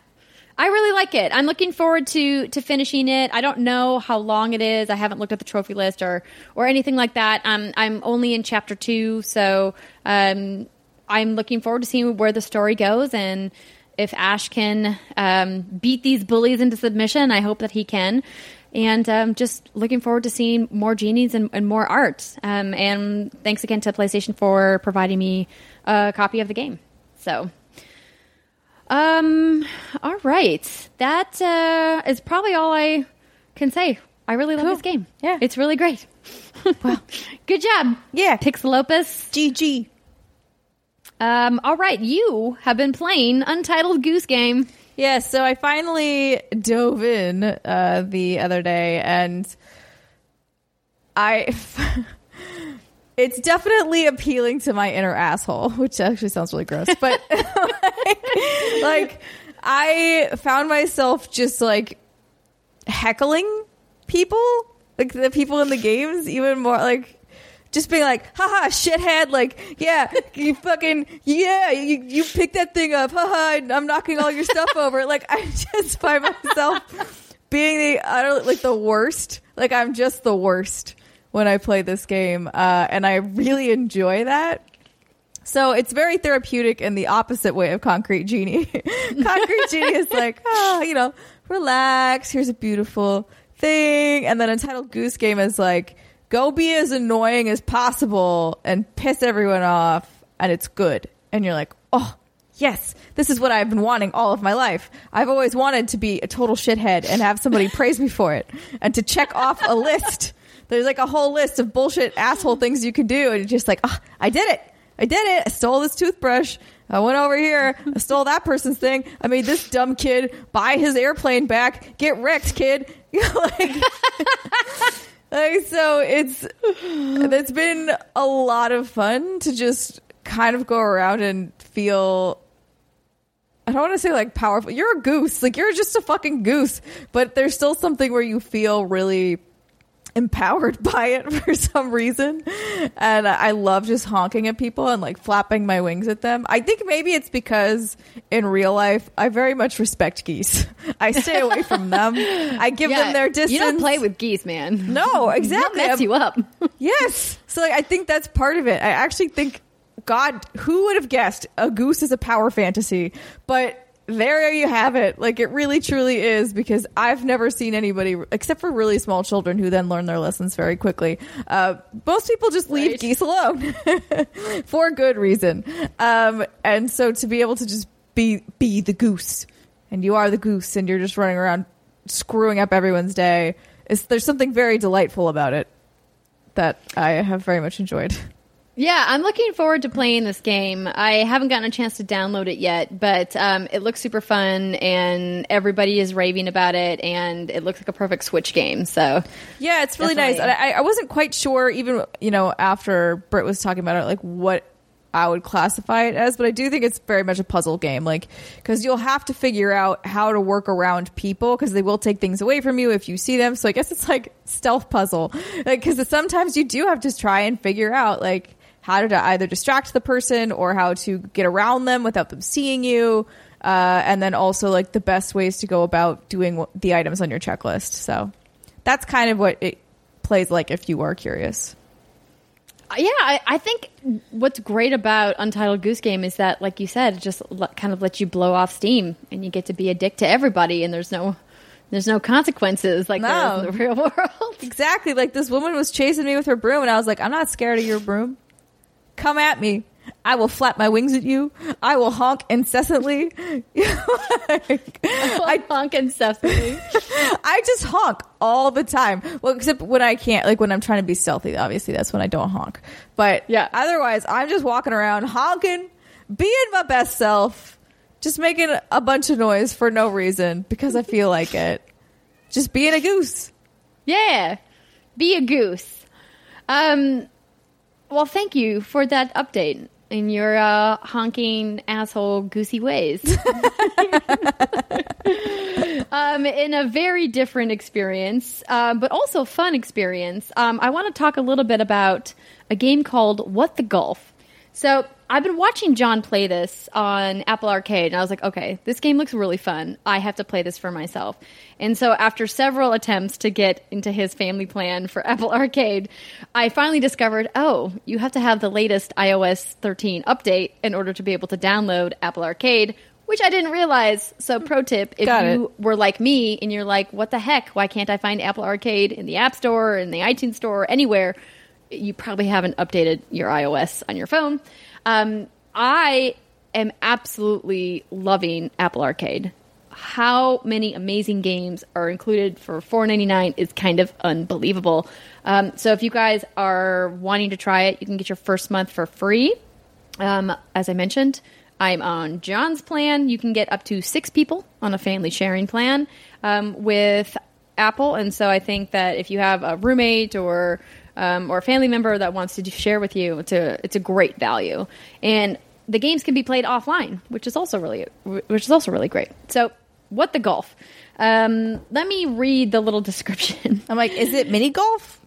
I really like it. I'm looking forward to to finishing it. I don't know how long it is. I haven't looked at the trophy list or or anything like that. Um, I'm only in chapter two, so um, I'm looking forward to seeing where the story goes and if Ash can um, beat these bullies into submission. I hope that he can. And um, just looking forward to seeing more genies and, and more art. Um, and thanks again to PlayStation for providing me a copy of the game. So. Um. All right. That uh, is probably all I can say. I really love Cool. this game. Yeah. it's really great. well, good job. Yeah. Pixelopus. GG. Um. All right. You have been playing Untitled Goose Game. Yeah, so I finally dove in uh, the other day, and I. it's definitely appealing to my inner asshole, which actually sounds really gross. But like, like, I found myself just like heckling people, like the people in the games, even more like just being like, haha, shithead, like, yeah, you fucking, yeah, you, you pick that thing up, haha, I'm knocking all your stuff over. Like, I just find myself being the, don't, like, the worst. Like, I'm just the worst when I play this game. Uh, and I really enjoy that. So it's very therapeutic in the opposite way of Concrete Genie. Concrete Genie is like, oh, you know, relax. Here's a beautiful thing. And then Untitled Goose Game is like, go be as annoying as possible and piss everyone off. And it's good. And you're like, oh, yes, this is what I've been wanting all of my life. I've always wanted to be a total shithead and have somebody praise me for it and to check off a list. There's like a whole list of bullshit asshole things you can do. And you're just like, oh, I did it. I did it. I stole this toothbrush. I went over here. I stole that person's thing. I made this dumb kid buy his airplane back. Get wrecked, kid. like, like, so it's it's been a lot of fun to just kind of go around and feel I don't want to say like powerful. You're a goose. Like you're just a fucking goose. But there's still something where you feel really empowered by it for some reason. And I love just honking at people and like flapping my wings at them. I think maybe it's because in real life, I very much respect geese. I stay away from them. I give Yeah, them their distance. You don't play with geese, man. No, exactly. They'll mess you up. Yes. So like, I think that's part of it. I actually think, God, who would have guessed a goose is a power fantasy? But there you have it. Like it really truly is because I've never seen anybody except for really small children who then learn their lessons very quickly. Uh, most people just leave Right. geese alone for good reason. Um, and so to be able to just be be the goose and you are the goose and you're just running around screwing up everyone's day is there's something very delightful about it that I have very much enjoyed. Yeah, I'm looking forward to playing this game. I haven't gotten a chance to download it yet, but um, it looks super fun, and everybody is raving about it, and it looks like a perfect Switch game. So, Yeah, it's really nice. I, I wasn't quite sure, even you know, after Britt was talking about it, like what I would classify it as, but I do think it's very much a puzzle game, like because you'll have to figure out how to work around people because they will take things away from you if you see them. So I guess it's like stealth puzzle, like because sometimes you do have to try and figure out like how to either distract the person or how to get around them without them seeing you. Uh, and then also like the best ways to go about doing the items on your checklist. So that's kind of what it plays like if you are curious. yeah, I, I think what's great about Untitled Goose Game is that, like you said, it just l- kind of lets you blow off steam, and you get to be a dick to everybody, and there's no. There's no consequences like there No. is in the real world. Exactly. Like this woman was chasing me with her broom, and I was like, I'm not scared of your broom. Come at me. I will flap my wings at you. I will honk incessantly. Like, I honk incessantly. I just honk all the time. Well, except when I can't, like when I'm trying to be stealthy, obviously that's when I don't honk. But Yeah. otherwise, I'm just walking around honking, being my best self, just making a bunch of noise for no reason because I feel like it. Just being a goose. Yeah. Be a goose. Um well thank you for that update in your uh, honking asshole goosey ways. um, in a very different experience, um, but also fun experience, um, I want to talk a little bit about a game called What the Golf. So I've been watching John play this on Apple Arcade, and I was like, okay, this game looks really fun. I have to play this for myself. And so after several attempts to get into his family plan for Apple Arcade, I finally discovered, oh, you have to have the latest iOS 13 update in order to be able to download Apple Arcade, which I didn't realize. So pro tip, if you were like me and you're like, what the heck? Why can't I find Apple Arcade in the App Store, in the iTunes Store, anywhere? You probably haven't updated your iOS on your phone. Um, I am absolutely loving Apple Arcade. How many amazing games are included for $4.99 is kind of unbelievable. Um, so if you guys are wanting to try it, you can get your first month for free. Um, as I mentioned, I'm on John's plan. You can get up to six people on a family sharing plan um, with Apple, and so I think that if you have a roommate or um, or a family member that wants to share with you, it's a it's a great value. And the games can be played offline, which is also really which is also really great. So, what the golf? Um, let me read the little description. I'm like, is it mini golf?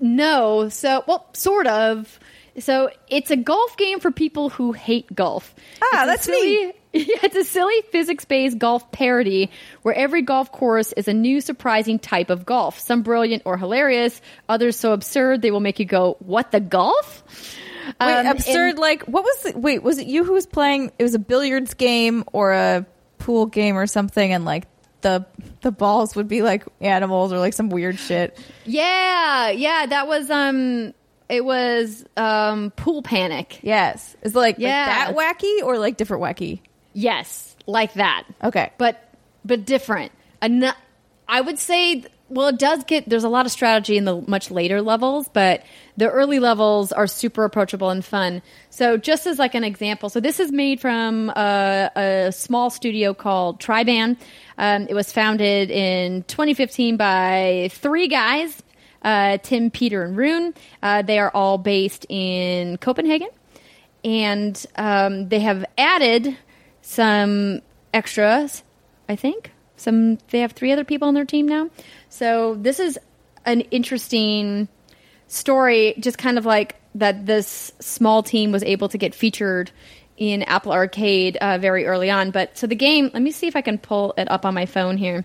No, so well, sort of. So it's a golf game for people who hate golf. Ah, that's silly, me. Yeah, it's a silly physics-based golf parody where every golf course is a new, surprising type of golf. Some brilliant or hilarious, others so absurd they will make you go, "What the golf?" Wait, Um, absurd. and- like, what was the, wait, was it you who was playing? It was a billiards game or a pool game or something, and like the the balls would be like animals or like some weird shit. yeah, yeah, that was um, it was um, pool panic. Yes, is it like, Yeah. like that wacky or like different wacky? Yes, like that. Okay, but but different. Ano- I would say, well, it does get. There's a lot of strategy in the much later levels, but the early levels are super approachable and fun. So, just as like an example, so this is made from a, a small studio called Triband. Um, it was founded in 2015 by three guys. Uh, Tim, Peter, and Rune. Uh, they are all based in Copenhagen and um, they have added some extras. I think some they have three other people on their team now. So this is an interesting story, just kind of like that this small team was able to get featured in Apple Arcade uh, very early on. But so the game, let me see if I can pull it up on my phone here.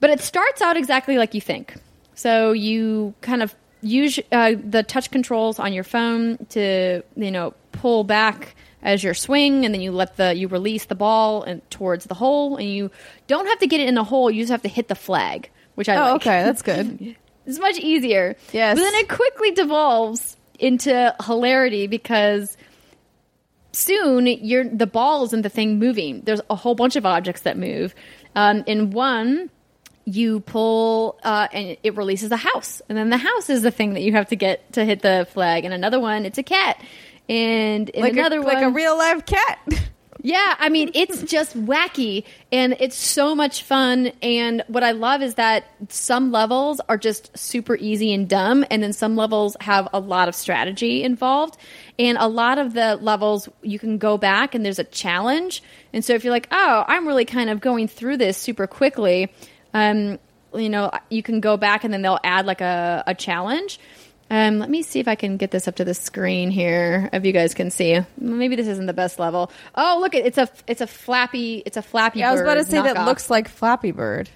But it starts out exactly like you think. So you kind of use uh, the touch controls on your phone to you know pull back as your swing, and then you let the you release the ball and towards the hole, and you don't have to get it in the hole. You just have to hit the flag, which I Oh, like. okay, that's good. It's much easier. Yes. But then it quickly devolves into hilarity because soon you're the ball isn't the thing moving. There's a whole bunch of objects that move. Um, in one, you pull uh, and it releases a house, and then the house is the thing that you have to get to hit the flag. And another one, it's a cat. And in like another a, one, like a real live cat. yeah, I mean, it's just wacky and it's so much fun. And what I love is that some levels are just super easy and dumb, and then some levels have a lot of strategy involved. And a lot of the levels, you can go back and there's a challenge. And so if you're like, oh, I'm really kind of going through this super quickly, um, you know, you can go back and then they'll add like a, a challenge. Um, let me see if I can get this up to the screen here, if you guys can see. Maybe this isn't the best level. Oh, look! It's a it's a flappy it's a flappy. Yeah, I was about to say that looks like Flappy Bird.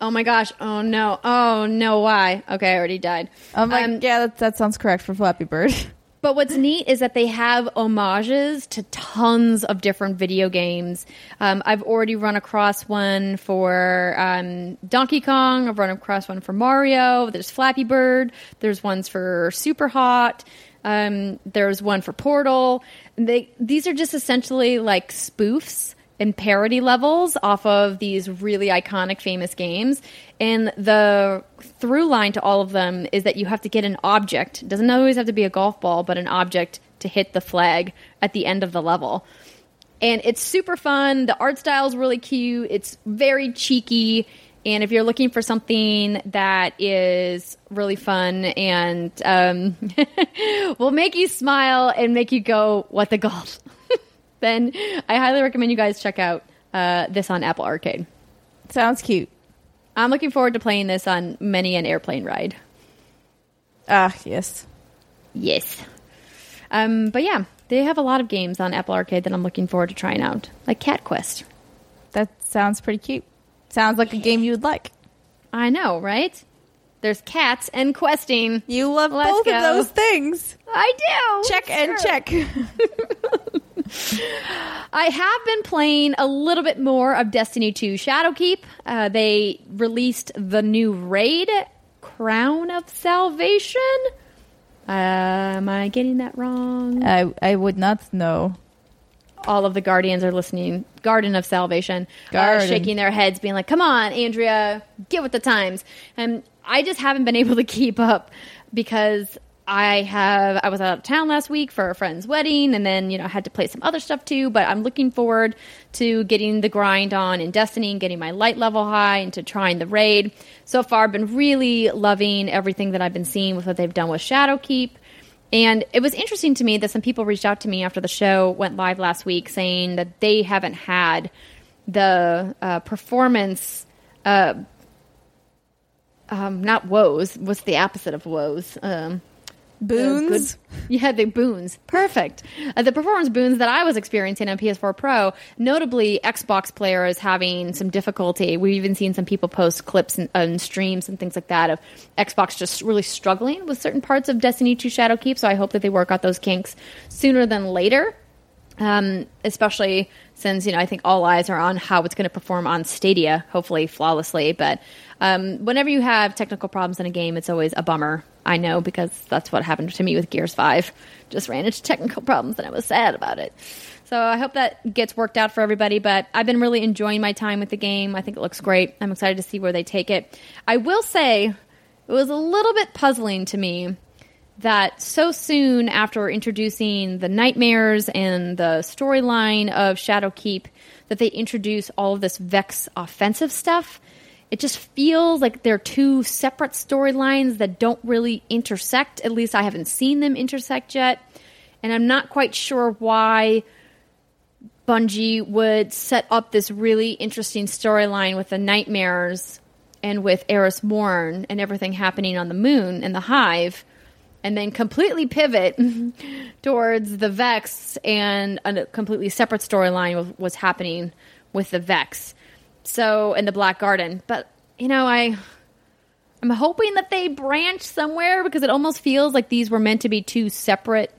Oh my gosh! Oh no! Oh no! Why? Okay, I already died. I'm like, Um, yeah, that, that sounds correct for Flappy Bird. But what's neat is that they have homages to tons of different video games. Um, I've already run across one for um, Donkey Kong. I've run across one for Mario. There's Flappy Bird. There's ones for Super Hot. Um, there's one for Portal. They these are just essentially like spoofs and parody levels off of these really iconic famous games. And the through line to all of them is that you have to get an object. Doesn't always have to be a golf ball but an object to hit the flag at the end of the level. And it's super fun. The art style is really cute. It's very cheeky. And if you're looking for something that is really fun and um, will make you smile and make you go what the golf then I highly recommend you guys check out uh, this on Apple Arcade. Sounds cute. I'm looking forward to playing this on many an airplane ride. Ah, yes. Yes. Um, but yeah, they have a lot of games on Apple Arcade that I'm looking forward to trying out, like Cat Quest. That sounds pretty cute. Sounds like a game you would like. I know, right? There's cats and questing. You love Let's both go. of those things. I do. Check and check. I have been playing a little bit more of Destiny 2 Shadowkeep. Uh, they released the new raid, Crown of Salvation. Uh, am I getting that wrong? I I would not know. All of the Guardians are listening. Garden of Salvation. Uh, shaking their heads, being like, come on, Andrea, get with the times. And I just haven't been able to keep up because I have I was out of town last week for a friend's wedding and then you know I had to play some other stuff too but I'm looking forward to getting the grind on in Destiny and getting my light level high and to trying the raid. So far I've been really loving everything that I've been seeing with what they've done with Shadowkeep. And it was interesting to me that some people reached out to me after the show went live last week saying that they haven't had the uh, performance uh, um, not woes what's the opposite of woes? Um, Boons. yeah, the boons. Perfect. Uh, the performance boons that I was experiencing on PS4 Pro, notably Xbox players having some difficulty. We've even seen some people post clips and, and streams and things like that of Xbox just really struggling with certain parts of Destiny 2 Shadowkeep. So I hope that they work out those kinks sooner than later um, especially since you know I think all eyes are on how it's going to perform on Stadia, hopefully flawlessly. But um, whenever you have technical problems in a game, it's always a bummer. I know because that's what happened to me with Gears Five. Just ran into technical problems and I was sad about it. So I hope that gets worked out for everybody. But I've been really enjoying my time with the game. I think it looks great. I'm excited to see where they take it. I will say it was a little bit puzzling to me that so soon after introducing the nightmares and the storyline of Shadowkeep that they introduce all of this Vex offensive stuff. It just feels like they're two separate storylines that don't really intersect. At least I haven't seen them intersect yet. And I'm not quite sure why Bungie would set up this really interesting storyline with the nightmares and with Eris Morn and everything happening on the moon and the hive, and then completely pivot towards the Vex and a completely separate storyline was, what's happening with the Vex. So, in the Black Garden. But, you know, I. I'm hoping that they branch somewhere because it almost feels like these were meant to be two separate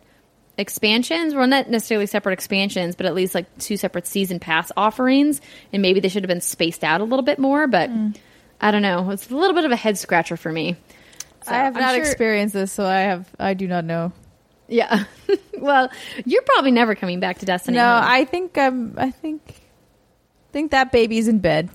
expansions. Well, not necessarily separate expansions, but at least like two separate season pass offerings. And maybe they should have been spaced out a little bit more. But I don't know. It's a little bit of a head scratcher for me. So I have I'm not sure- experienced this, so I have I do not know. Yeah. well, you're probably never coming back to Destiny. No, huh? I think um I think think that baby's in bed.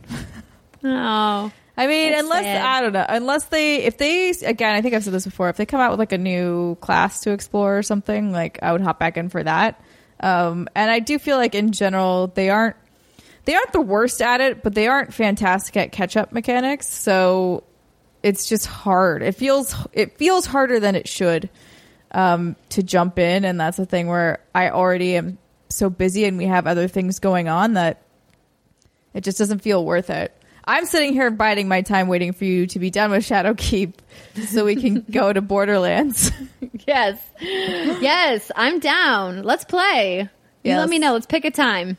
Oh. I mean, That's unless sad. I don't know, unless they if they again, I think I've said this before. If they come out with like a new class to explore or something, like I would hop back in for that. Um, and I do feel like in general they aren't they aren't the worst at it, but they aren't fantastic at catch up mechanics. So it's just hard. It feels it feels harder than it should um, to jump in, and that's the thing where I already am so busy and we have other things going on that it just doesn't feel worth it. I'm sitting here biding my time waiting for you to be done with Shadowkeep so we can go to Borderlands. Yes. yes, I'm down. Let's play. You let me know. Let's pick a time.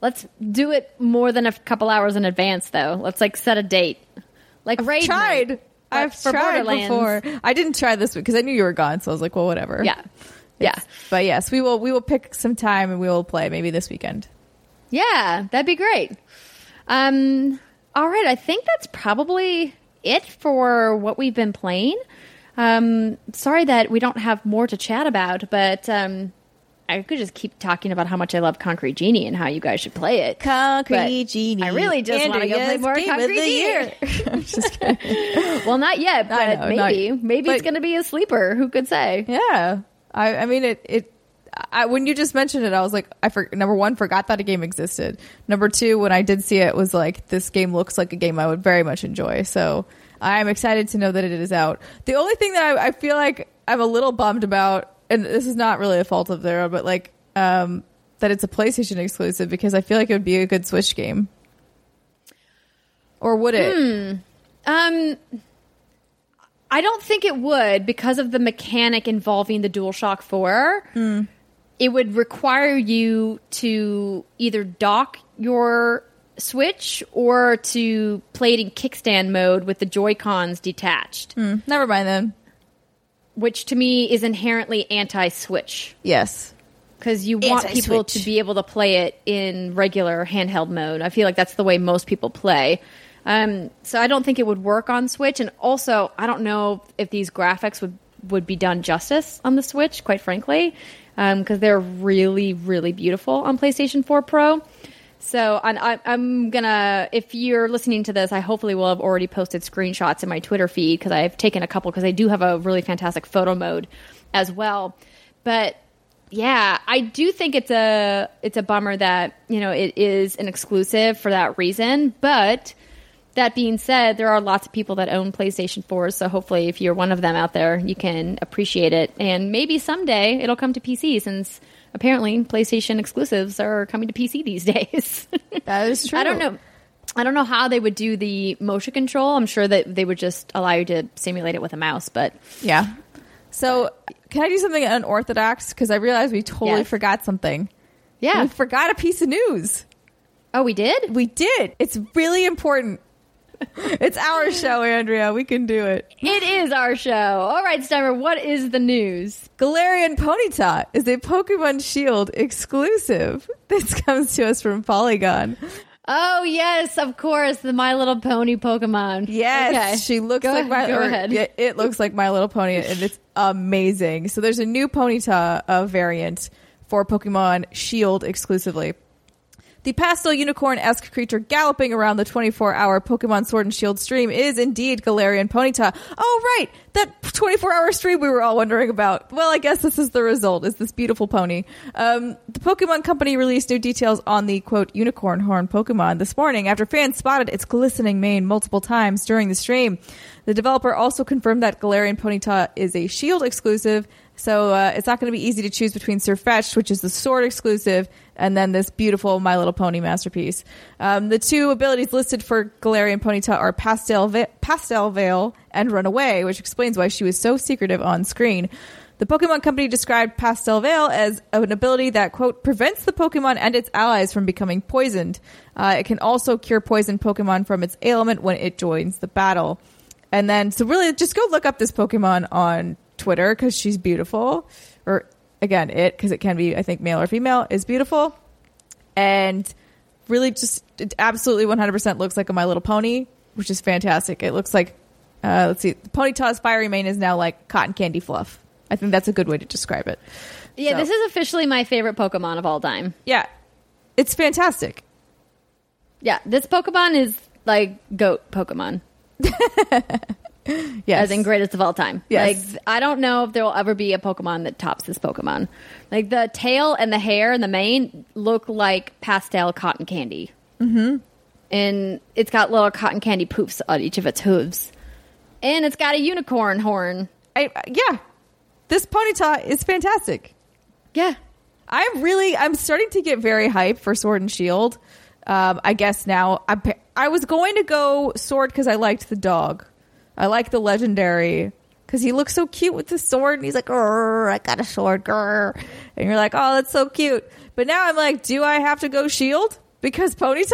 Let's do it more than a couple hours in advance, though. Let's like set a date. Like raid night, tried. but I've for tried Borderlands. before. I didn't try this week because I knew you were gone, so I was like, well, whatever. Yeah. Yeah. But yes, we will we will pick some time and we will play maybe this weekend. Yeah, that'd be great. Um, all right, I think that's probably it for what we've been playing. Um, sorry that we don't have more to chat about, but um, I could just keep talking about how much I love Concrete Genie and how you guys should play it. Concrete But Genie. I really just want to go play more Concrete Genie. Year. I'm just kidding. Well, not yet, but know, not- maybe. maybe it's going to be a sleeper. Who could say? Yeah, I, I mean it. It. I, when you just mentioned it, I was like, I for, number one forgot that a game existed. Number two, when I did see it, was like, this game looks like a game I would very much enjoy. So I'm excited to know that it is out. The only thing that I, I feel like I'm a little bummed about, and this is not really a fault of their own, but like um, that it's a PlayStation exclusive because I feel like it would be a good Switch game. Or would it? Um, I don't think it would because of the mechanic involving the DualShock 4. It would require you to either dock your Switch or to play it in kickstand mode with the Joy Cons detached, Hmm, never mind then. which to me is inherently anti Switch Yes. because you want people Anti-Switch. to be able to play it in regular handheld mode. I feel like that's the way most people play. Um, so I don't think it would work on Switch, and also I don't know if these graphics would would be done justice on the Switch, quite frankly, Um, because they're really really beautiful on PlayStation 4 Pro. So I, I'm gonna, if you're listening to this, I hopefully will have already posted screenshots in my Twitter feed because I've taken a couple because I do have a really fantastic photo mode as well. But yeah, I do think it's a it's a bummer that you know it is an exclusive for that reason. But that being said, there are lots of people that own PlayStation 4s, so hopefully, if you're one of them out there, you can appreciate it, and maybe someday it'll come to PC since apparently PlayStation exclusives are coming to PC these days. That is true. I don't know. I don't know how they would do the motion control. I'm sure that they would just allow you to simulate it with a mouse, but Yeah. So, can I do something unorthodox? Because I realized we totally Yes. forgot something. yeah. We forgot a piece of news. Oh, we did. We did. It's really important. it's our show, Andrea. We can do it. It is our show. All right, Steimer, what is the news? Galarian Ponyta is a Pokemon Shield exclusive. This comes to us from Polygon. Oh, yes, of course, the My Little Pony Pokemon. Yes, Okay. she looks Go- like my. go or- ahead. yeah, it looks like My Little Pony, and it's amazing. So there's a new Ponyta uh, variant for Pokemon Shield exclusively. The pastel unicorn-esque creature galloping around the 24-hour Pokemon Sword and Shield stream is indeed Galarian Ponyta. Oh, right, that 24-hour stream we were all wondering about. Well, I guess this is the result. Is this beautiful pony? Um, the Pokemon Company released new details on the quote unicorn horn Pokemon this morning after fans spotted its glistening mane multiple times during the stream. The developer also confirmed that Galarian Ponyta is a Shield exclusive So uh, it's not going to be easy to choose between Sirfetch'd, which is the sword exclusive, and then this beautiful My Little Pony masterpiece. Um, the two abilities listed for Galarian Ponyta are Pastel, Ve- Pastel Veil and Run Away, which explains why she was so secretive on screen. The Pokemon Company described Pastel Veil as an ability that, quote, prevents the Pokemon and its allies from becoming poisoned. Uh, it can also cure poisoned Pokemon from its ailment when it joins the battle. And then, so really, just go look up this Pokemon on Twitter because she's beautiful. Or again, it, because it can be, I think, male or female, is beautiful. And really just it absolutely 100% looks like a My Little Pony, which is fantastic. It looks like, uh, let's see, the Ponyta's fiery mane is now like cotton candy fluff. I think that's a good way to describe it. Yeah, So- this is officially my favorite Pokemon of all time. Yeah, it's fantastic. Yeah, this Pokemon is like goat Pokemon, Yes. as in greatest of all time. Yes. Like I don't know if there will ever be a Pokemon that tops this Pokemon. Like the tail and the hair and the mane look like pastel cotton candy. Mm-hmm. And it's got little cotton candy poofs on each of its hooves, and it's got a unicorn horn. I, yeah, this Ponyta is fantastic. Yeah, I'm really, I'm starting to get very hyped for Sword and Shield. Um, I guess now I, I was going to go Sword because I liked the dog. I like the legendary because he looks so cute with the sword and he's like, I got a sword, grr. and you're like, oh, that's so cute. But now I'm like, do I have to go Shield because Ponyta?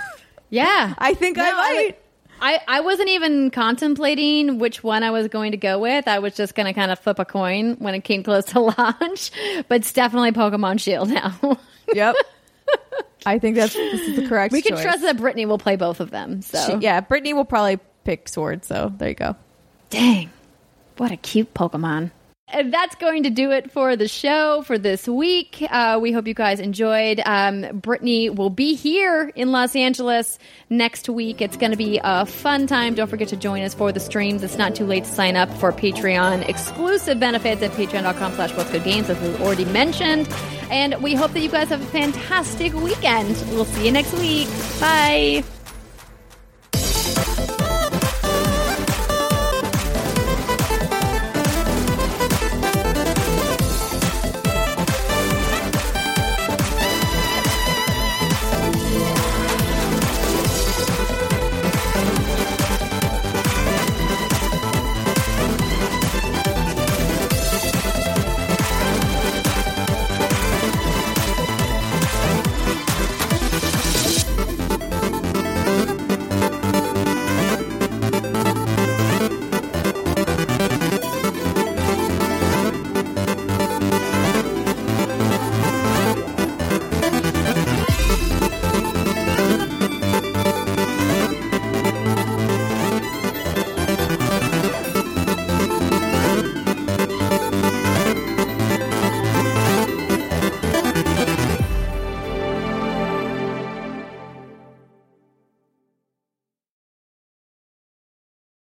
yeah. I think I might. I, I wasn't even contemplating which one I was going to go with. I was just going to kind of flip a coin when it came close to launch. But it's definitely Pokemon Shield now. yep. I think that's this is the correct. we can choice. trust that Brittany will play both of them. So She- yeah, Brittany will probably pick Sword. So there you go. dang, what a cute Pokemon. And that's going to do it for the show for this week. Uh, we hope you guys enjoyed. Um, Brittany will be here in Los Angeles next week. It's going to be a fun time. Don't forget to join us for the streams. It's not too late to sign up for Patreon exclusive benefits at patreon.com slash what's good games, as we've already mentioned. And we hope that you guys have a fantastic weekend. We'll see you next week. Bye.